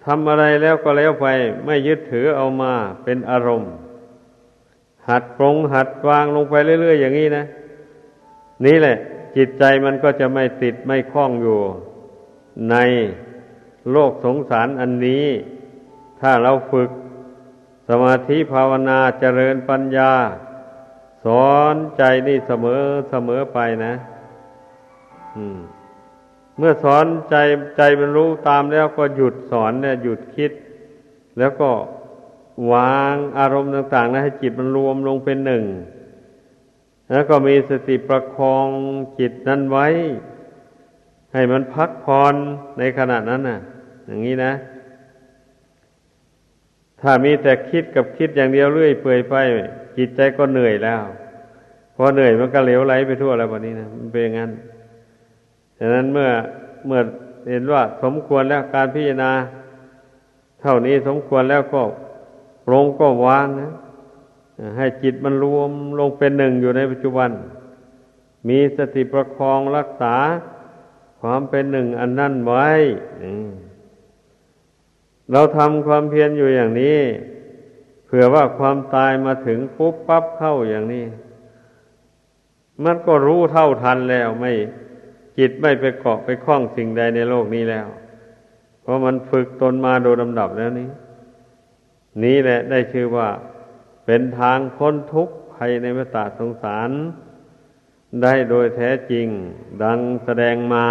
ทำอะไรแล้วก็แล้วไป ไม่ยึดถือเอามาเป็นอารมณ์ หัดปรงหัดวางลงไปเรื่อย ๆ อย่างนี้นะ นี่แหละ จิตใจมันก็จะไม่ติดไม่คล้องอยู่ ในโลกสงสารอันนี้ ถ้าเราฝึกสมาธิภาวนาเจริญปัญญา สอนใจนี่เสมอเสมอไปนะ เมื่อสอนใจใจมันรู้ตามแล้วก็หยุดสอนเนี่ยหยุดคิด แล้วก็วางอารมณ์ต่างๆนะให้จิตมันรวมลงเป็นหนึ่ง แล้วก็มีสติประคองจิตนั้นไว้ ให้มันพักผ่อนในขณะนั้นน่ะ อย่างนี้นะ ถ้ามีแต่คิดกับคิดอย่างเดียวเรื่อยเปื่อยไป จิตใจก็เหนื่อยแล้วพอเหนื่อยมันก็เหลวไหลไปทั่วแล้ววันนี้นะมันเป็นอย่างนั้น ฉะนั้นเมื่อเมื่อเห็นว่าสมควรแล้วการพิจารณา เท่านี้สมควรแล้วก็ปรงก็วางนะให้จิตมันรวมลงเป็นหนึ่งอยู่ในปัจจุบัน มีสติประคองรักษาความเป็นหนึ่งอันนั่นไว้ เราทำความเพียรอยู่อย่างนี้ เผื่อว่าความตายมาถึงปุ๊บปั๊บเข้าอย่างนี้ มันก็รู้เท่าทันแล้วไม่ จิตไม่ไปเกาะไปคล้องสิ่งใดในโลกนี้แล้ว เพราะมันฝึกตนมาโดยลำดับแล้วนี้ นี้แหละได้ชื่อว่า เป็นทางพ้นทุกข์ภัยในวัฏสงสาร ได้โดยแท้จริง ดังแสดงมา